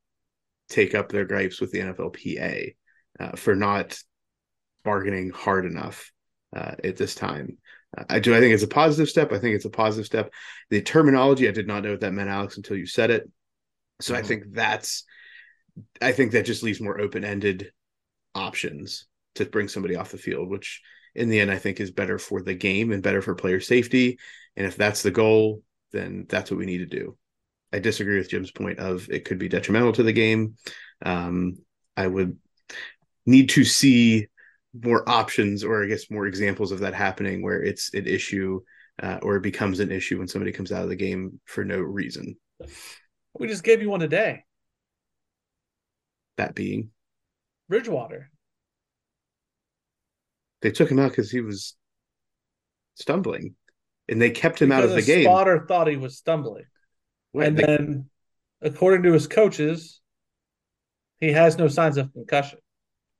take up their gripes with the NFLPA uh, for not bargaining hard enough uh, at this time. Uh, I do. I think it's a positive step. I think it's a positive step. The terminology, I did not know what that meant, Alex, until you said it. So I Mhm. think that's I think that just leaves more open ended options to bring somebody off the field, which in the end I think is better for the game and better for player safety. And if that's the goal, then that's what we need to do. I disagree with Jim's point of it could be detrimental to the game. Um, I would need to see more options or I guess more examples of that happening where it's an issue uh, or it becomes an issue when somebody comes out of the game for no reason. We just gave you one today. That being Bridgewater. they took him out because he was stumbling, and they kept him out of the game. Spotter thought he was stumbling. And they- then, according to his coaches, he has no signs of concussion.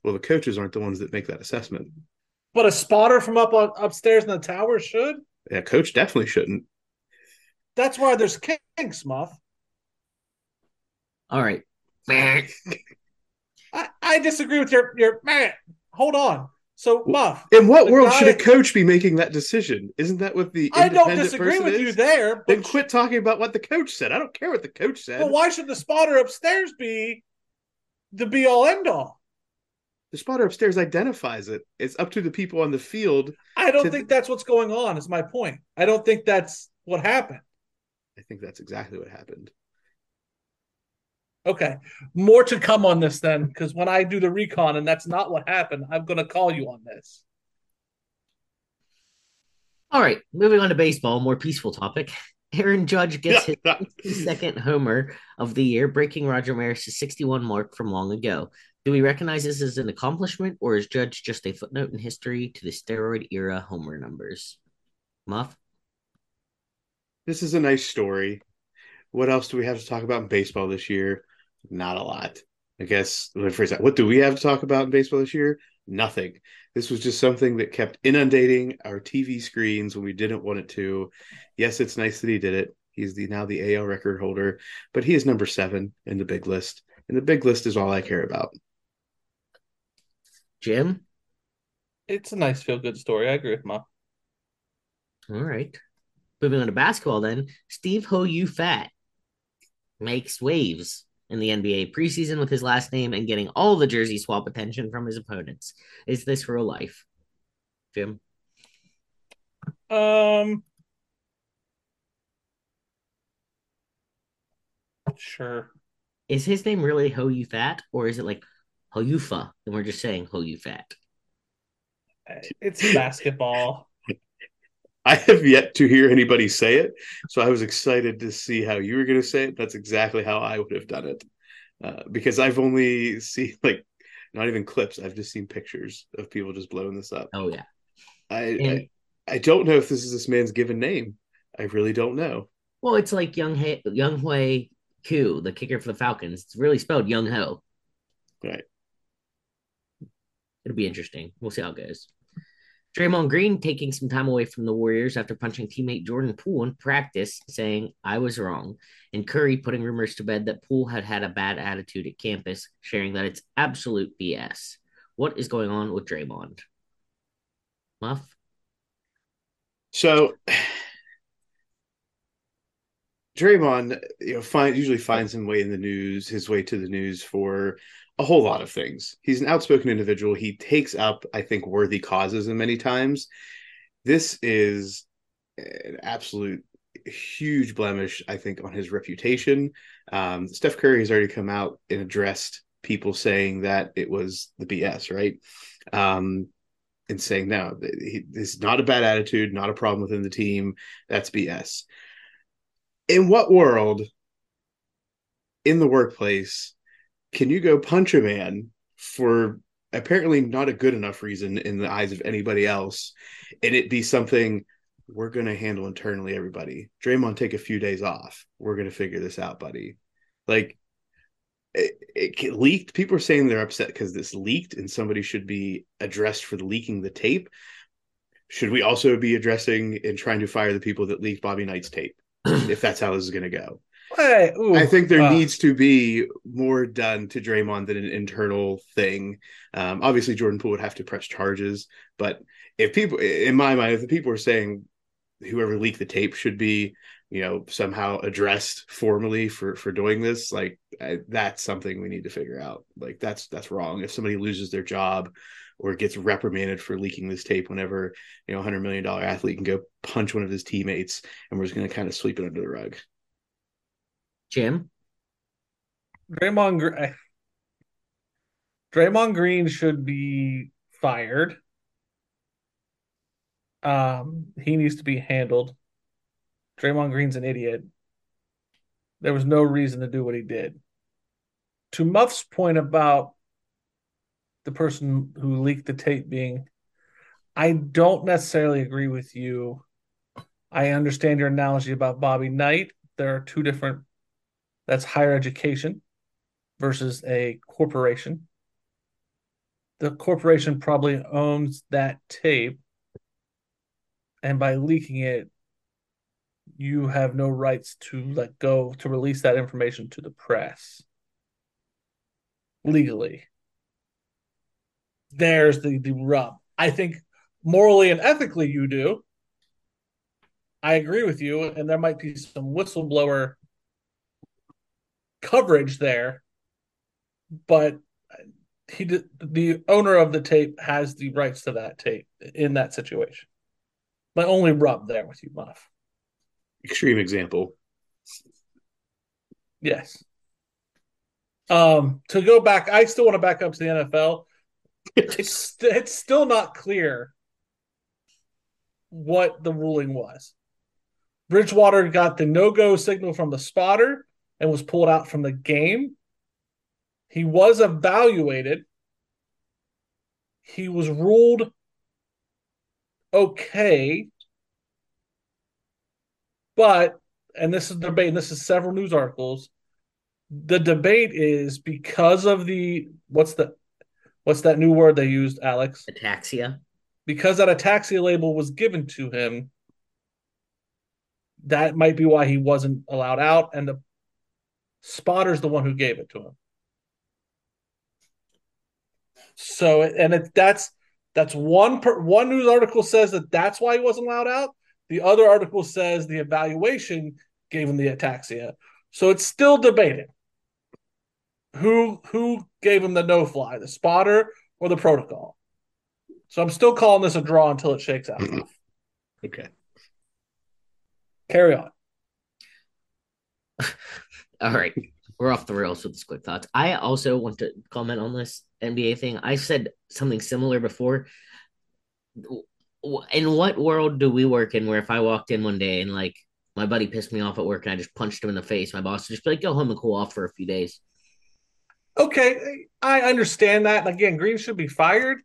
Well, the coaches aren't the ones that make that assessment. But a spotter from up on, upstairs in the tower should. Yeah, coach definitely shouldn't. That's why there's kinks, Muff. All right. I, I disagree with your your man. Hold on. So Muff, In what world guy- should a coach be making that decision? Isn't that what the I don't disagree person with you there. But, Then quit talking about what the coach said. I don't care what the coach said. but why should the spotter upstairs be the be all end all? The spotter upstairs identifies it. It's up to the people on the field. I don't To think the- that's what's going on. Is my point. I don't think that's what happened. I think that's exactly what happened. Okay, more to come on this then, because when I do the recon and that's not what happened, I'm going to call you on this. All right. Moving on to baseball, more peaceful topic. Aaron Judge gets his second homer of the year, breaking Roger Maris' 61 mark from long ago. Do we recognize this as an accomplishment, or is Judge just a footnote in history to the steroid era homer numbers? Muff? this is a nice story. What else do we have to talk about in baseball this year? Not a lot. I guess let me phrase that. What do we have to talk about in baseball this year? Nothing. This was just something that kept inundating our TV screens when we didn't want it to. Yes, it's nice that he did it. He's the now the AL record holder, but he is number seven in the big list. And the big list is all I care about. Jim? It's a nice feel good story. I agree with Ma. All right. Moving on to basketball, then. Steve Ho You Fat makes waves in the NBA preseason with his last name and getting all the jersey swap attention from his opponents. Is this real life? Jim? Um, sure. Is his name really Ho You Fat, or is it like Ho You Fa, and we're just saying Ho You Fat? It's basketball. I have yet to hear anybody say it, so I was excited to see how you were going to say it. That's exactly how I would have done it, uh, because I've only seen like not even clips. I've just seen pictures of people just blowing this up. Oh yeah, I, and I I don't know if this is this man's given name. I really don't know. well, it's like Young He- Younghoe Koo, the kicker for the Falcons. It's really spelled Young Ho. Right. It'll be interesting. We'll see how it goes. Draymond Green taking some time away from the Warriors after punching teammate Jordan Poole in practice, saying, I was wrong. And Curry putting rumors to bed that Poole had had a bad attitude at campus, sharing that it's absolute BS. What is going on with Draymond? Muff? So Draymond, you know, find usually finds his way in the news, his way to the news for a whole lot of things. He's an outspoken individual. He takes up, I think, worthy causes and many times. This is an absolute huge blemish, I think, on his reputation. Um, Steph Curry has already come out and addressed people saying that it was the BS, right? Um, and saying no, is not a bad attitude, not a problem within the team. That's BS. In what world, in the workplace, can you go punch a man for apparently not a good enough reason in the eyes of anybody else, and it be something we're going to handle internally? Everybody, Draymond, take a few days off. We're going to figure this out, buddy. Like it, it leaked. People are saying they're upset because this leaked, and somebody should be addressed for leaking the tape. Should we also be addressing and trying to fire the people that leaked Bobby Knight's tape? if that's how this is going to go. Hey, ooh, I think there uh, needs to be more done to Draymond than an internal thing. Um, obviously, Jordan Poole would have to press charges, but if people, in my mind, if the people are saying whoever leaked the tape should be, you know, somehow addressed formally for for doing this, like I, that's something we need to figure out. Like that's that's wrong. If somebody loses their job or gets reprimanded for leaking this tape whenever you know a hundred million dollar athlete can go punch one of his teammates and we're just going to kind of sweep it under the rug Jim? Draymond Green. Draymond Green should be fired. Um, he needs to be handled. Draymond Green's an idiot. There was no reason to do what he did. To Muff's point about the person who leaked the tape being, I don't necessarily agree with you. I understand your analogy about Bobby Knight. There are two different that's higher education versus a corporation. The corporation probably owns that tape, and by leaking it, you have no rights to let go to release that information to the press legally. There's the, the rub. I think morally and ethically you do. I agree with you, and there might be some whistleblower coverage there, but he did, the owner of the tape has the rights to that tape in that situation. My only rub there with you, Muff. extreme example Yes. Um, to go back, I still want to back up to the NFL. It's it's still not clear what the ruling was. Bridgewater got the no go signal from the spotter and was pulled out from the game. He was evaluated. He was ruled okay. But, and this is debate, and this is several news articles. The debate is because of the what's the what's that new word they used, Alex? Ataxia? Because that ataxia label was given to him, that might be why he wasn't allowed out, and the spotter's the one who gave it to him. So, and it, that's that's one per, one news article says that that's why he wasn't allowed out. The other article says the evaluation gave him the ataxia. So it's still debated. Who who gave him the no fly, the spotter or the protocol? So I'm still calling this a draw until it shakes out. okay Carry on. All right. We're off the rails with this quick thoughts. I also want to comment on this NBA thing. I said something similar before. In what world do we work in where if I walked in one day and like my buddy pissed me off at work and I just punched him in the face, my boss would just be like, go home and cool off for a few days. Okay, I understand that. Again, Green should be fired,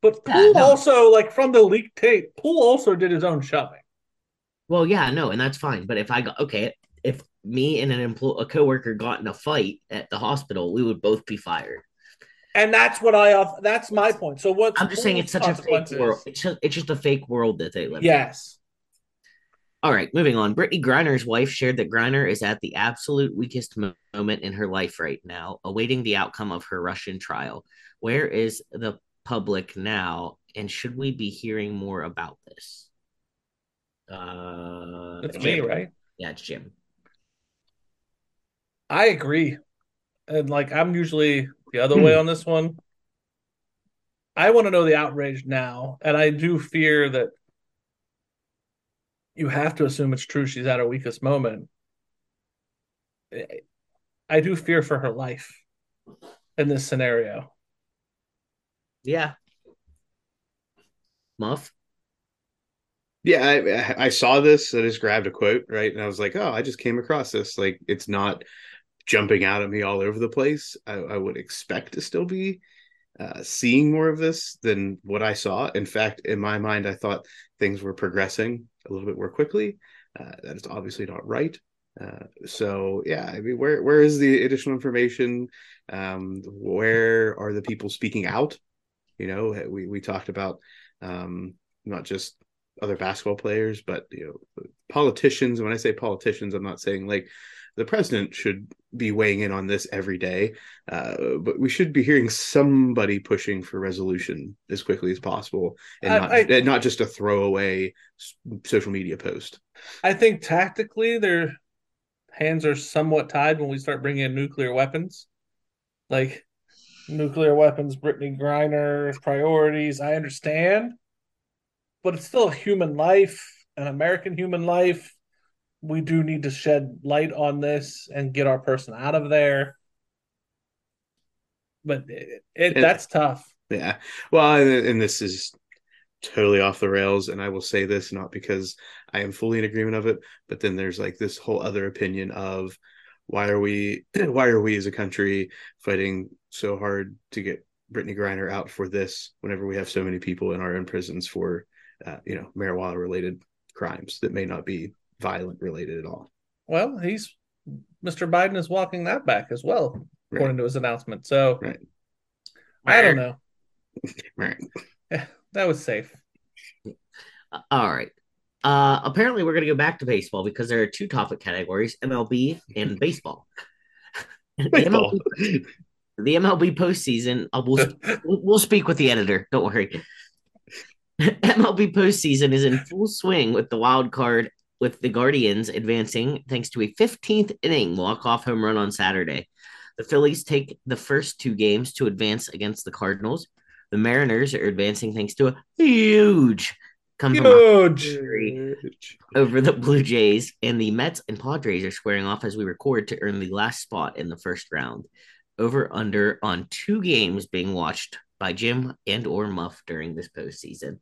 but Yeah, no. also, like from the leaked tape, Poole also did his own shoving. Well, yeah, no, and that's fine. But if I got okay, me and an employee, a coworker got in a fight at the hospital, we would both be fired. And that's what I. That's my point. So what I'm just saying it's such a fake world. It's just, it's just a fake world that they live in. Yes. All right, moving on. Brittney Griner's wife shared that Griner is at the absolute weakest mo- moment in her life right now, awaiting the outcome of her Russian trial. Where is the public now, and should we be hearing more about this? Uh, It's Jim. me, right? Yeah, it's Jim. I agree. And like I'm usually the other way hmm. on this one. I want to know the outrage now, and I do fear that you have to assume it's true she's at her weakest moment. I do fear for her life in this scenario. Yeah. Muff. Yeah, I, I saw this. I just grabbed a quote, right? And I was like, oh, I just came across this. Like, it's not jumping out at me all over the place. I, I would expect to still be uh, seeing more of this than what I saw. In fact, in my mind, I thought things were progressing a little bit more quickly. Uh, that is obviously not right. Uh, so yeah, I mean, where where is the additional information? Um, where are the people speaking out? You know, we we talked about um, not just other basketball players, but you know, politicians. When I say politicians, I'm not saying like the president should be weighing in on this every day, uh, but we should be hearing somebody pushing for resolution as quickly as possible, and I- not I- and not just a throwaway social media post. I think tactically their hands are somewhat tied when we start bringing in nuclear weapons. Like nuclear weapons, Brittney Griner priorities. I understand, but it's still a human life, an American human life. We do need to shed light on this and get our person out of there. But it, it And- that's tough. Yeah. Well, and, and this is totally off the rails. And I will say this not because I am fully in agreement of it, but then there's like this whole other opinion of why are we why are we as a country fighting so hard to get Brittney Griner out for this whenever we have so many people in our own prisons for uh, you know marijuana related crimes that may not be violent related at all. Well, he's Mr. Biden is walking that back as well, according to his announcement. So Right. I don't know. Right. That was safe. All right. Uh, apparently, we're going to go back to baseball because there are two topic categories MLB and baseball. the, Baseball. MLB, the MLB postseason, uh, we'll, we'll we'll speak with the editor. Don't worry. MLB postseason is in full swing with the wild card, with the Guardians advancing thanks to a 15th inning walk-off home run on Saturday. The Phillies take the first two games to advance against the Cardinals. The Mariners are advancing thanks to a huge come Huge. over the Blue Jays, and the Mets and Padres are squaring off as we record to earn the last spot in the first round. Over under on two games being watched by Jim and or Muff during this postseason.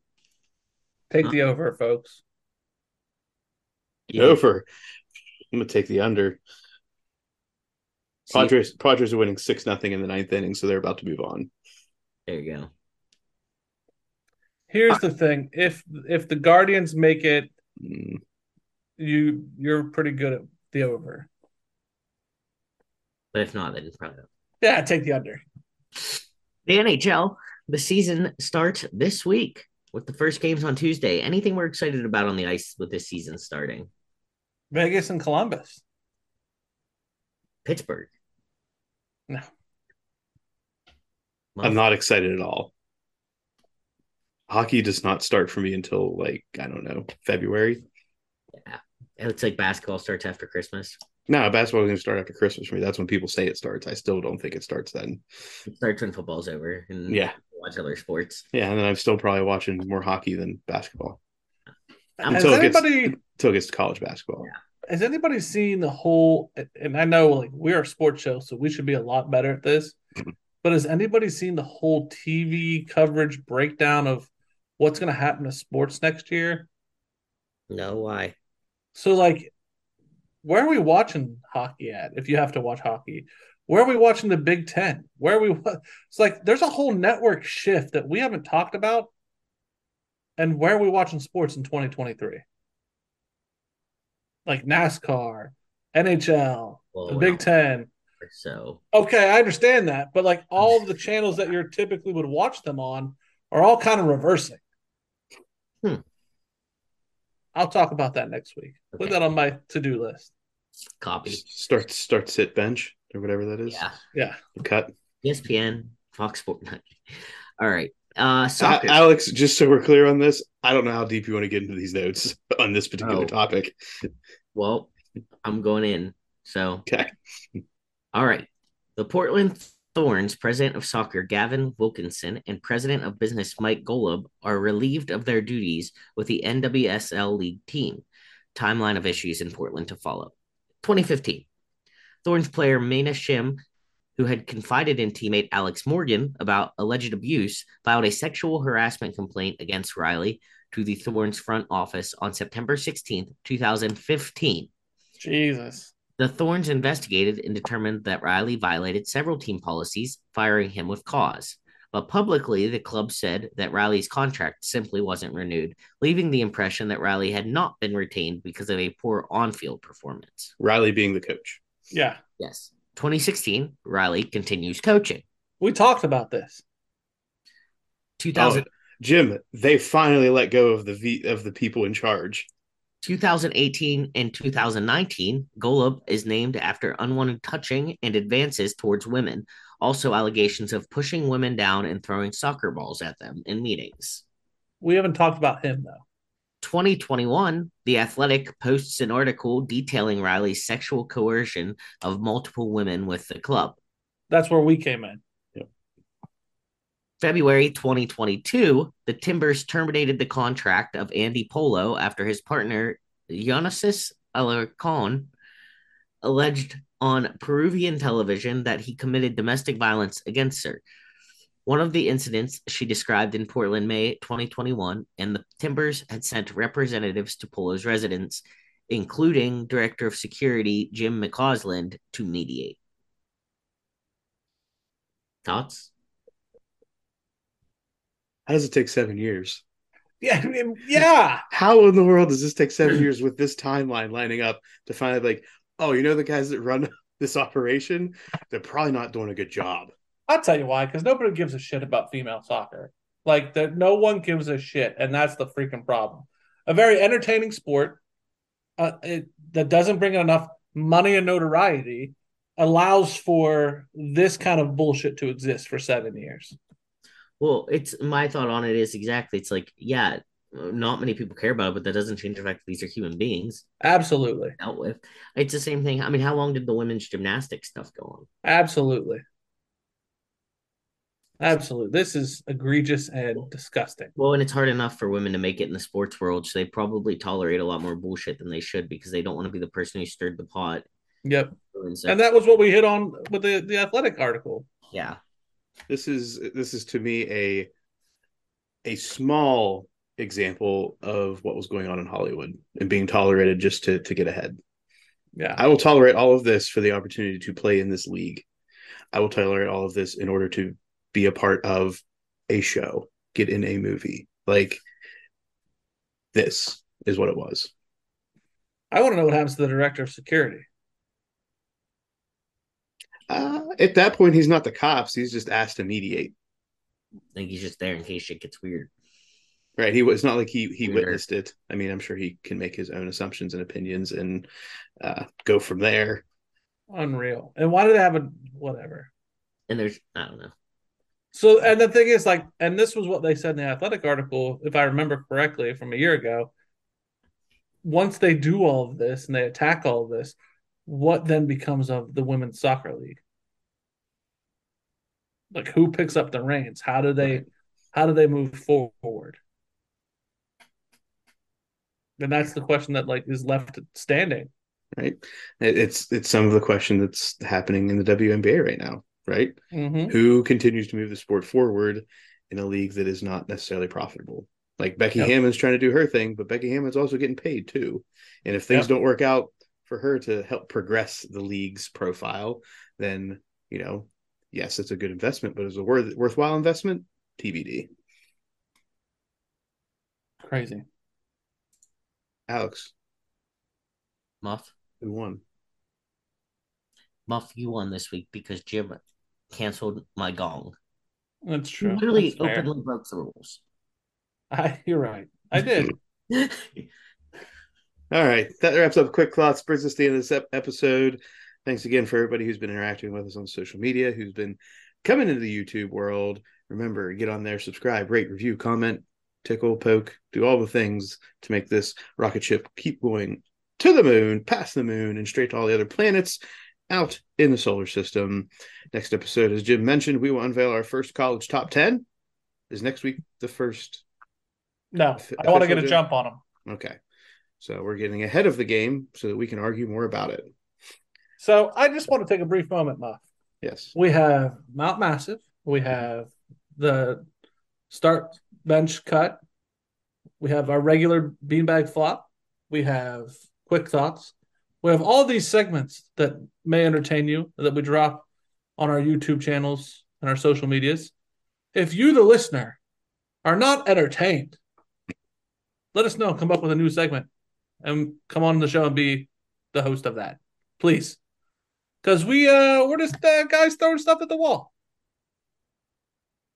Take the over, folks. Over. I'm gonna take the under. See, Padres Padres are winning six nothing in the ninth inning, so they're about to move on. there you go. Here's the thing: if if the Guardians make it, Mm, you you're pretty good at the over. But if not, then it's probably not. Yeah, take the under. The NHL, the season starts this week with the first games on Tuesday. Anything we're excited about on the ice with this season starting? Vegas and Columbus. Pittsburgh. No. Muff? I'm not excited at all. Hockey does not start for me until like I don't know February. Yeah. It's like basketball starts after Christmas. No, basketball is going to start after Christmas for me. That's when people say it starts. I still don't think it starts then. It starts when football's over and Yeah, watch other sports. yeah, and then I'm still probably watching more hockey than basketball. I'm has Until it gets- anybody until it gets to college basketball. has anybody seen the whole and I know like we're a sports show, so we should be a lot better at this. Mhm. But has anybody seen the whole TV coverage breakdown of what's gonna happen to sports next year? No, why? So like where are we watching hockey at if you have to watch hockey? Where are we watching the Big Ten? Where are we it's like there's a whole network shift that we haven't talked about. And where are we watching sports in 2023? Like NASCAR, NHL, Well, the Big Ten. So Okay, I understand that, but like all of the channels that you're typically would watch them on are all kind of reversing. Hmm. I'll talk about that next week. Put that on my to-do list. copy. Start start sit bench or whatever that is. Yeah. Yeah. Cut. ESPN, Fox Sport. All right. Uh A- soccer. Alex, just so we're clear on this, I don't know how deep you want to get into these notes on this particular Oh. topic. well, I'm going in. So Okay. All right. The Portland Thorns president of soccer, Gavin Wilkinson, and president of business, Mike Golub, are relieved of their duties with the NWSL League team. Timeline of issues in Portland to follow. 2015. Thorns player Mana Shim, who had confided in teammate Alex Morgan about alleged abuse, filed a sexual harassment complaint against Riley to the Thorns front office on September 16th, 2015. Jesus. The Thorns investigated and determined that Riley violated several team policies, firing him with cause. But publicly, the club said that Riley's contract simply wasn't renewed, leaving the impression that Riley had not been retained because of a poor on field performance. Riley being the coach. Yeah. Yes. 2016, Riley continues coaching. We talked about this. 2000, Jim, they finally let go of the v- of the people in charge. 2018 and 2019, Golub is named after unwanted touching and advances towards women, also allegations of pushing women down and throwing soccer balls at them in meetings. We haven't talked about him though. 2021, The Athletic posts an article detailing Riley's sexual coercion of multiple women with the club. That's where we came in. February 2022, the Timbers terminated the contract of Andy Polo after his partner, Genesis Alarcon, alleged on Peruvian television that he committed domestic violence against her. One of the incidents she described in Portland, May 2021, and the Timbers had sent representatives to Polo's residence, including Director of Security Jim McCausland, to mediate. Thoughts? How does it take seven years? Yeah, I mean, yeah. How in the world does this take seven years with this timeline lining up to finally like, oh, you know the guys that run this operation? They're probably not doing a good job. I'll tell you why, because nobody gives a shit about female soccer. Like that, no one gives a shit, and that's the freaking problem. A very entertaining sport uh, it, that doesn't bring enough money and notoriety allows for this kind of bullshit to exist for seven years. Well, it's my thought on it is exactly. It's like, yeah, not many people care about it, but that doesn't change the fact that these are human beings Absolutely, dealt with. It's the same thing. I mean, how long did the women's gymnastics stuff go on? absolutely, absolutely. This is egregious and disgusting. Well, and it's hard enough for women to make it in the sports world, so they probably tolerate a lot more bullshit than they should because they don't want to be the person who stirred the pot. Yep, And that was what we hit on with the the athletic article. yeah, This is this is to me a a small example of what was going on in Hollywood and being tolerated just to to get ahead. Yeah, I will tolerate all of this for the opportunity to play in this league. I will tolerate all of this in order to be a part of a show, get in a movie. Like this is what it was. I want to know what happens to the director of security. Uh, at that point, he's not the cops. He's just asked to mediate. I think he's just there in case shit gets weird. Right. He was not like he he Weird. witnessed it. I mean, I'm sure he can make his own assumptions and opinions and uh, go from there. Unreal. And why do they have a whatever? And there's, I don't know. So, and the thing is, like, and this was what they said in the athletic article, if I remember correctly from a year ago. Once they do all of this and they attack all of this, what then becomes of the women's soccer league? Like, who picks up the reins? How do they, how do they move forward? And that's the question that like is left standing. right? It's it's some of the question that's happening in the WNBA right now, right? Mm-hmm. Who continues to move the sport forward in a league that is not necessarily profitable? Like Becky Yep. Hammond's trying to do her thing, but Becky Hammon's also getting paid too. And if things Yep. don't work out for her to help progress the league's profile, then you know, yes, it's a good investment, but is a worth worthwhile investment? TBD. Crazy. Alex, Muff, who won? Muff, you won this week because Jim canceled my gong. That's true. literally That's openly broke the rules. I, you're right. I did. All right, that wraps up quick thoughts. Brings us to the end of this ep- episode. Thanks again for everybody who's been interacting with us on social media, who's been coming into the YouTube world. Remember, get on there, subscribe, rate, review, comment, tickle, poke, do all the things to make this rocket ship keep going to the moon, past the moon, and straight to all the other planets out in the solar system. Next episode, as Jim mentioned, we will unveil our first college top 10. Is next week the first? No, I want to get a Jim? jump on them. Okay. So we're getting ahead of the game so that we can argue more about it. So I just want to take a brief moment, Muff. Yes. We have Mount Massive. We have the start bench cut. We have our regular beanbag flop. We have quick thoughts. We have all these segments that may entertain you that we drop on our YouTube channels and our social medias. If you, the listener, are not entertained, let us know. Come up with a new segment and come on the show and be the host of that, please. Because we uh we're just uh, guys throwing stuff at the wall.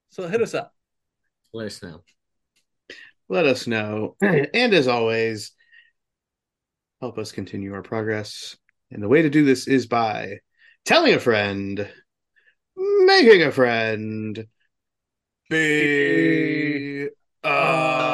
So hit us up. Let us know. Let us know. And as always, help us continue our progress. And the way to do this is by telling a friend, making a friend, be a